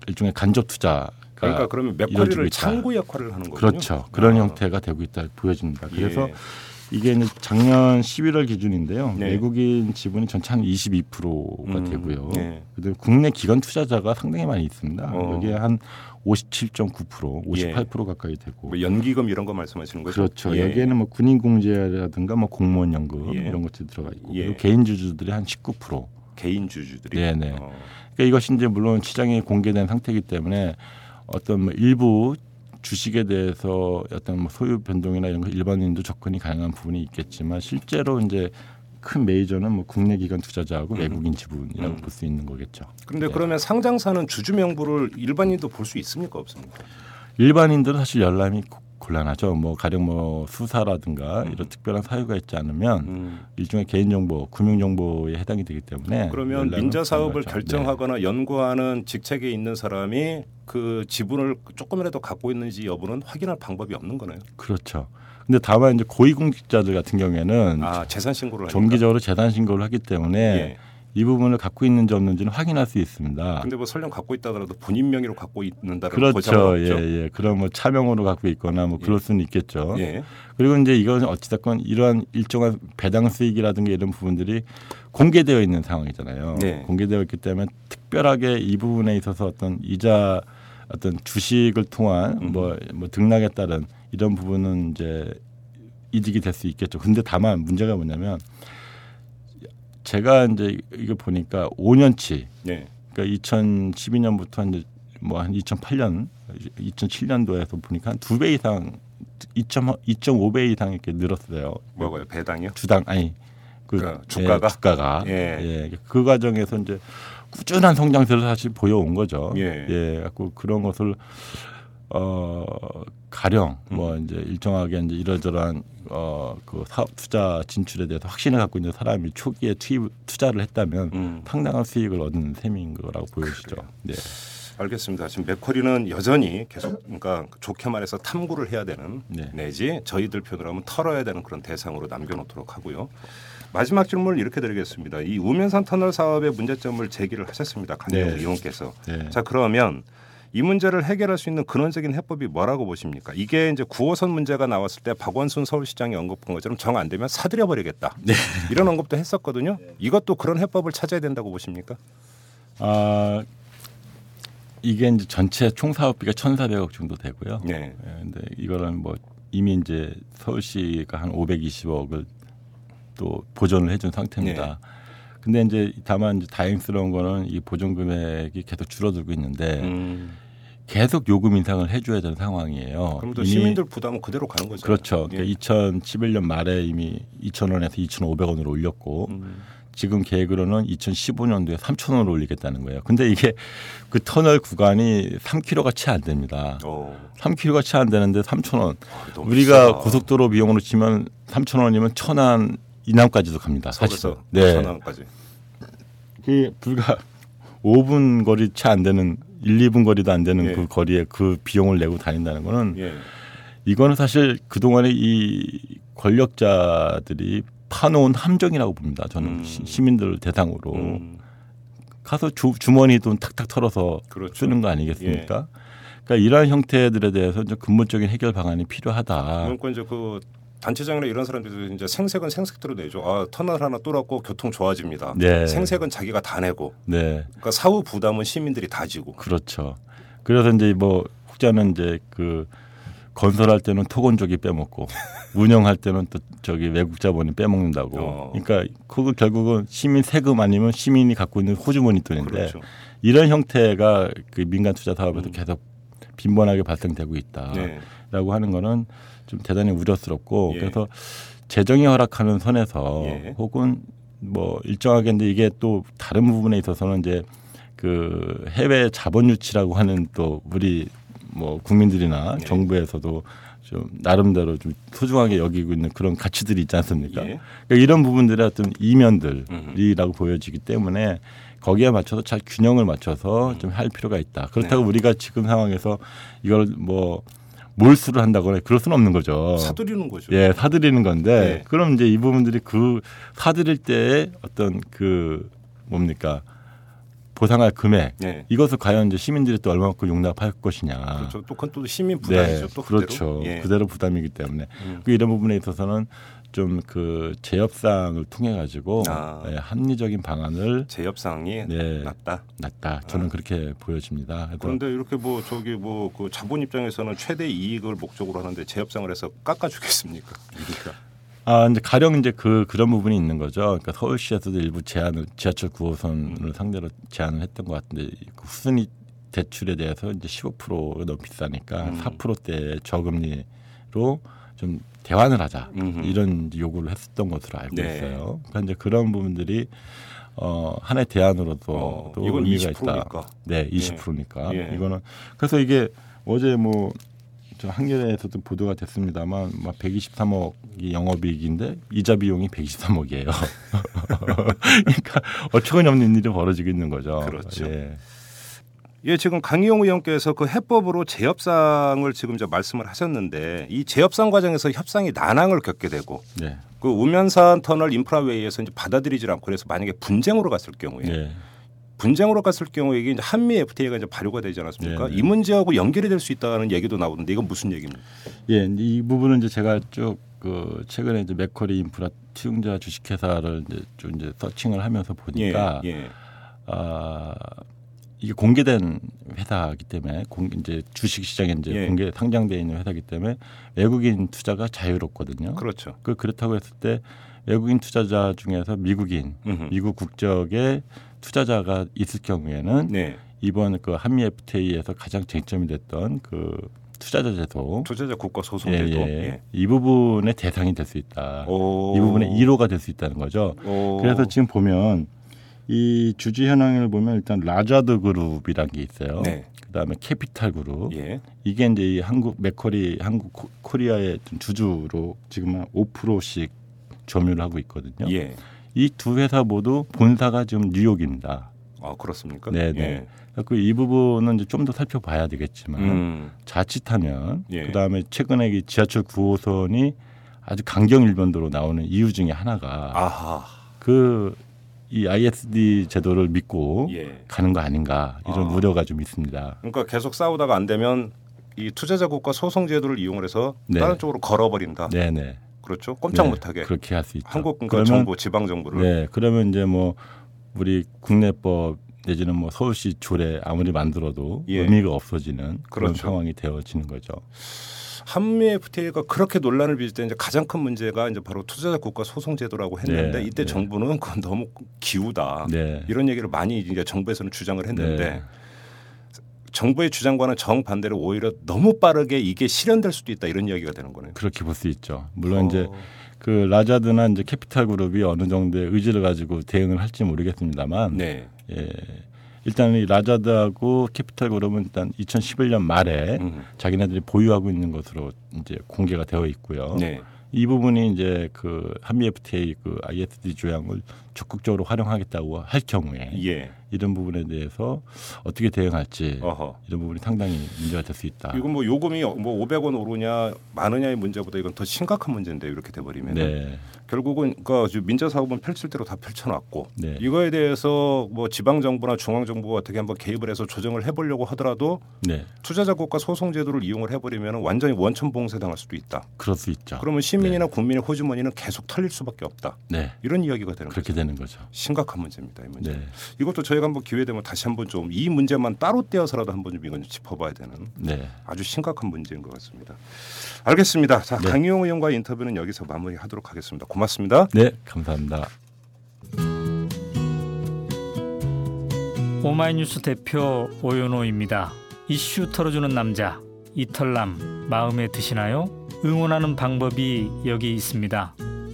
일종의 간접 투자가 그러니까 그러면 맥커리를. 창구 역할을 하는 거군요. 그렇죠. 그런 아. 형태가 되고 있다 보여집니다. 그래서 예. 이게 이제 작년 11월 기준인데요. 네. 외국인 지분이 전체 한 22%가 음, 되고요. 네. 그다음에 국내 기관 투자자가 상당히 많이 있습니다. 어. 여기에 한 57.9%, 58% 가까이 되고. 뭐 연기금 이런 거 말씀하시는 거죠? 그렇죠. 예. 여기에는 뭐 군인 공제라든가 뭐 공무원 연금 예. 이런 것들이 들어가 있고 예. 그리고 개인 주주들이 한 19%. 개인 주주들이. 네네. 어. 그러니까 이것이 이제 물론 시장에 공개된 상태이기 때문에 어떤 뭐 일부 주식에 대해서 어떤 뭐 소유 변동이나 이런 거 일반인도 접근이 가능한 부분이 있겠지만 실제로 이제 큰 메이저는 뭐 국내 기관 투자자하고 음. 외국인 지분이라고 음. 볼수 있는 거겠죠. 그런데 네. 그러면 상장사는 주주 명부를 일반인도 볼 수 있습니까 없습니까? 일반인들은 사실 열람이 고- 곤란하죠. 뭐 가령 뭐 수사라든가 음. 이런 특별한 사유가 있지 않으면 음. 일종의 개인 정보, 금융 정보에 해당이 되기 때문에 그러면 민자 사업을 불가능하죠. 네. 결정하거나 연구하는 직책에 있는 사람이 그 지분을 조금이라도 갖고 있는지 여부는 확인할 방법이 없는 거네요. 네, 그렇죠. 근데 다만 이제 고위공직자들 같은 경우에는 아 재산 신고를. 정기적으로 재산 신고를 하기 때문에 예. 이 부분을 갖고 있는지 없는지는 확인할 수 있습니다. 근데 뭐 설령 갖고 있다더라도 본인 명의로 갖고 보장은 그렇죠. 예, 예. 그럼 뭐 차명으로 갖고 있거나 뭐 그럴 수는 있겠죠. 예. 그리고 이제 이건 어찌됐건 이러한 일정한 배당 수익이라든가 이런 부분들이 공개되어 있는 상황이잖아요. 네. 공개되어 있기 때문에 특별하게 이 부분에 있어서 어떤 이자 어떤 주식을 통한 음. 뭐, 뭐 등락에 따른 이런 부분은 이제 이득이 될 수 있겠죠. 근데 다만 문제가 뭐냐면 제가 이제 이거 보니까 5년치 예. 그러니까 2012년부터 이제 뭐 한 2008년, 2007년도에서 보니까 한 두 배 이상, 2.5배 이상 이렇게 늘었어요. 뭐가요? 배당이요? 주당 아니 그 그러니까 주가가? 예, 주가가 예. 예. 그 과정에서 이제 꾸준한 성장세를 사실 보여온 거죠. 예. 예, 갖고 그런 것을 어 가령 음. 뭐 이제 일정하게 이제 이러저러한 어그 사업 투자 진출에 대해서 확신을 갖고 있는 사람이 초기에 투입 투자를 했다면 음. 상당한 수익을 얻는 셈인 거라고 보여지죠. 네. 알겠습니다. 지금 맥커리는 여전히 계속 그러니까 좋게 말해서 탐구를 해야 되는 네. 내지 저희들 표현으로 하면 털어야 되는 그런 대상으로 남겨놓도록 하고요. 마지막 질문을 이렇게 드리겠습니다. 이 우면산 터널 사업의 문제점을 제기를 하셨습니다. 강경 네. 의원께서. 네. 자 그러면 이 문제를 해결할 수 있는 근원적인 해법이 뭐라고 보십니까? 이게 이제 9호선 문제가 나왔을 때 박원순 서울시장이 언급한 것처럼 정 안 되면 사들여 버리겠다. 네. 이런 언급도 했었거든요. 이것도 그런 해법을 찾아야 된다고 보십니까? 아 이게 이제 전체 총 사업비가 1,400억 정도 되고요. 네. 예, 근데 이거는 뭐 이미 이제 서울시가 한 520억을 또 보존을 해준 상태입니다. 네. 근데 이제 다만 이제 다행스러운 거는 이 보존 금액이 계속 줄어들고 있는데 음, 계속 요금 인상을 해줘야 되는 상황이에요. 그럼 또 시민들 부담은 그대로 가는 거죠. 그렇죠. 예. 그러니까 2011년 말에 이미 2,000원에서 2,500원으로 올렸고 음. 지금 계획으로는 2015년도에 3,000원을 올리겠다는 거예요. 근데 이게 그 터널 구간이 3km가 채 안 됩니다. 어, 3km가 채 안 되는데 3,000원. 너무 우리가 비싸. 고속도로 비용으로 치면 3,000원이면 천안 이남까지도 갑니다. 사실은. 네. 천안까지. 그 불과 5분 거리 채 안 되는 1, 2분 거리도 안 되는 예. 그 거리에 그 비용을 내고 다닌다는 거는 예. 이거는 사실 그동안에 이 권력자들이 파놓은 함정이라고 봅니다. 저는 음. 시- 시민들 대상으로 음, 가서 주, 주머니 돈 탁탁 털어서 그렇죠. 쓰는 거 아니겠습니까? 그러니까 이러한 형태들에 대해서 이제 근본적인 해결 방안이 필요하다. 이제 그 단체장이나 이런 사람들도 이제 생색은 생색대로 내죠. 아 터널 하나 뚫었고 교통 좋아집니다. 네. 생색은 자기가 다 내고, 네, 그러니까 사후 부담은 시민들이 다 지고. 그렇죠. 그래서 이제 뭐 혹자는 이제 그 건설할 때는 토건족이 빼먹고 (laughs) 운영할 때는 또 저기 외국 자본이 빼먹는다고. 어. 그러니까 그거 결국은 시민 세금 아니면 시민이 갖고 있는 호주머니 돈인데 그렇죠. 이런 형태가 그 민간 투자 사업에서 음. 계속 빈번하게 발생되고 있다라고 네. 하는 거는 좀 대단히 우려스럽고 예. 그래서 재정이 허락하는 선에서 예. 혹은 뭐 일정하게 근데 이게 또 다른 부분에 있어서는 이제 그 해외 자본 유치라고 하는 또 우리 뭐 국민들이나 예. 정부에서도 좀 나름대로 좀 소중하게 여기고 있는 그런 가치들이 있지 않습니까? 예. 그러니까 이런 부분들의 어떤 이면들이라고 보여지기 때문에 거기에 맞춰서 잘 균형을 맞춰서 음. 좀할 필요가 있다. 그렇다고 네. 우리가 지금 상황에서 이걸 뭐 몰수를 한다거나 그럴 수는 없는 거죠. 사들이는 거죠. 예, 사들이는 건데 네. 그럼 이제 이 부분들이 그 사들일 때의 어떤 그 뭡니까 보상할 금액 네. 이것을 과연 이제 시민들이 또 얼마만큼 용납할 것이냐. 그렇죠. 또 그건 또 시민 부담이죠. 또 그대로. 그렇죠. 예. 그대로 부담이기 때문에 음. 그 이런 부분에 있어서는 좀 그 재협상을 통해 가지고 아. 예, 합리적인 방안을 재협상이 네. 낫다. 놨다. 저는 그렇게 보여집니다. 그런데 이렇게 뭐 저기 뭐 그 자본 입장에서는 최대 이익을 목적으로 하는데 재협상을 해서 깎아 주겠습니까? 그러니까. 아, 이제 가령 이제 그 그런 부분이 있는 거죠. 그러니까 서울시에서도 일부 제한을 지하철 9호선을 상대로 제한을 했던 것 같은데 그 후순위 대출에 대해서 이제 15%가 너무 비싸니까 음. 4%대 저금리로 좀 대환을 하자 음흠. 이런 요구를 했었던 것으로 알고 네. 있어요. 그러니까 이제 그런 부분들이 어 하나의 대안으로도 어, 또 이건 의미가 20%니까. 있다. 네, 20%니까 예. 이거는 그래서 이게 어제 뭐저 한겨레에서도 보도가 됐습니다만 막 123억이 영업이익인데 이자 비용이 123억이에요. (laughs) 그러니까 어처구니없는 일이 벌어지고 있는 거죠. 그렇죠. 예. 예, 지금 강희용 의원께서 그 해법으로 재협상을 지금 저 말씀을 하셨는데 이 재협상 과정에서 협상이 난항을 겪게 되고 네. 그 우면산 터널 인프라웨이에서 이제 받아들이질 않고 그래서 만약에 분쟁으로 갔을 경우에 예. 분쟁으로 갔을 경우에 이게 한미 FTA가 이제 발효가 되지 않았습니까? 네, 네. 이 문제하고 연결이 될 수 있다는 얘기도 나오는데 이건 무슨 얘기입니까? 예, 이 부분은 이제 제가 쭉 그 최근에 이제 맥커리 인프라 투용자 주식회사를 이제 좀 이제 서칭을 하면서 보니까 예, 예. 아 이게 공개된 회사이기 때문에 공 이제 주식 시장에 이제 예. 공개 상장돼 있는 회사이기 때문에 외국인 투자가 자유롭거든요. 그렇죠. 그 그렇다고 했을 때 외국인 투자자 중에서 미국인, 음흠. 미국 국적의 투자자가 있을 경우에는 네. 이번 그 한미 FTA에서 가장 쟁점이 됐던 그 투자자 제도 투자자 국가 예, 소송제도. 예. 이 부분의 대상이 될 수 있다. 오. 이 부분의 1호가 될 수 있다는 거죠. 오. 그래서 지금 보면 이 주주 현황을 보면 일단 라자드 그룹이라는 게 있어요. 네. 그다음에 캐피탈 그룹. 예. 이게 이제 이 한국 맥쿼리 한국 코- 코리아의 좀 주주로 지금 한 5%씩 점유를 하고 있거든요. 예. 이두 회사 모두 본사가 지금 뉴욕입니다. 아 그렇습니까? 네, 네. 예. 그이 부분은 이제 좀더 살펴봐야 되겠지만 음. 자칫하면 예. 그다음에 최근에 이 지하철 9호선이 아주 강경 일변도로 나오는 이유 중에 하나가 아하. 그 이 ISD 제도를 믿고 예. 가는 거 아닌가 이런 아. 우려가 좀 있습니다. 그러니까 계속 싸우다가 안 되면 이 투자자 국가 소송 제도를 이용해서 네. 다른 쪽으로 걸어버린다. 네네. 그렇죠. 꼼짝 네, 못하게. 그렇게 할 수 있죠. 한국 그러면 정부, 지방 정부를. 네, 그러면 이제 뭐 우리 국내법 내지는 뭐 서울시 조례 아무리 만들어도 예. 의미가 없어지는 그런 그렇죠. 상황이 되어지는 거죠. 한미 FTA가 그렇게 논란을 빚을 때 이제 가장 큰 문제가 이제 바로 투자자 국가 소송 제도라고 했는데 네, 이때 네. 정부는 그건 너무 기우다. 네. 이런 얘기를 많이 이제 정부에서는 주장을 했는데 네. 정부의 주장과는 정반대로 오히려 너무 빠르게 이게 실현될 수도 있다 이런 이야기가 되는 거네요. 그렇게 볼 수 있죠. 물론 어. 이제 그 라자드나 이제 캐피탈 그룹이 어느 정도의 의지를 가지고 대응을 할지 모르겠습니다만 네. 예. 일단 이 라자드하고 캐피탈 그룹은 일단 2011년 말에 음. 자기네들이 보유하고 있는 것으로 이제 공개가 되어 있고요. 네. 이 부분이 이제 그 한미 FTA 그 ISD 조약을 적극적으로 활용하겠다고 할 경우에 예. 이런 부분에 대해서 어떻게 대응할지 어허. 이런 부분이 상당히 문제가 될 수 있다. 이건 뭐 요금이 뭐 500원 오르냐 많으냐의 문제보다 이건 더 심각한 문제인데 이렇게 돼버리면 네. 결국은 그 민자 사업은 펼칠 대로 다 펼쳐놨고 네. 이거에 대해서 뭐 지방 정부나 중앙 정부가 어떻게 한번 개입을 해서 조정을 해보려고 하더라도 네. 투자자 국가 소송 제도를 이용을 해버리면 완전히 원천 봉쇄당할 수도 있다. 그럴 수 있죠. 그러면 시민이나 국민의 호주머니는 계속 털릴 수밖에 없다. 네. 이런 이야기가 되는 거죠. 되는 거죠. 심각한 문제입니다. 이 문제. 네. 이것도 저희가 한번 기회 되면 다시 한번 좀 이 문제만 따로 떼어서라도 한번 좀 이건 좀 짚어봐야 되는 네. 아주 심각한 문제인 것 같습니다. 알겠습니다. 자 네. 강희용 의원과 의 인터뷰는 여기서 마무리하도록 하겠습니다. 고맙습니다. 네, 감사합니다. 오마이뉴스 대표 오연호입니다. 이슈 털어주는 남자 이털남 마음에 드시나요? 응원하는 방법이 여기 있습니다.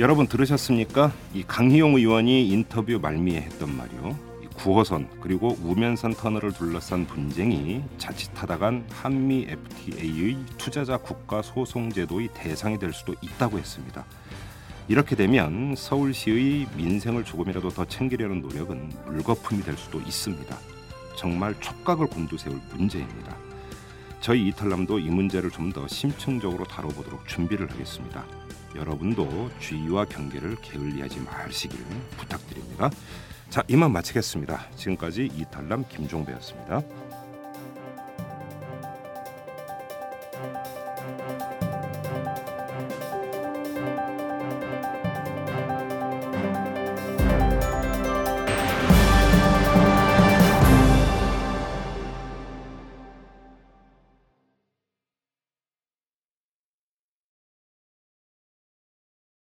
여러분 들으셨습니까? 이 강희용 의원이 인터뷰 말미에 했던 말이요. 이 9호선 그리고 우면산 터널을 둘러싼 분쟁이 자칫하다간 한미 FTA의 투자자 국가 소송 제도의 대상이 될 수도 있다고 했습니다. 이렇게 되면 서울시의 민생을 조금이라도 더 챙기려는 노력은 물거품이 될 수도 있습니다. 정말 촉각을 곤두세울 문제입니다. 저희 이탈남도 이 문제를 좀 더 심층적으로 다뤄보도록 준비를 하겠습니다. 여러분도 주의와 경계를 게을리하지 마시길 부탁드립니다. 자, 이만 마치겠습니다. 지금까지 이탈남 김종배였습니다.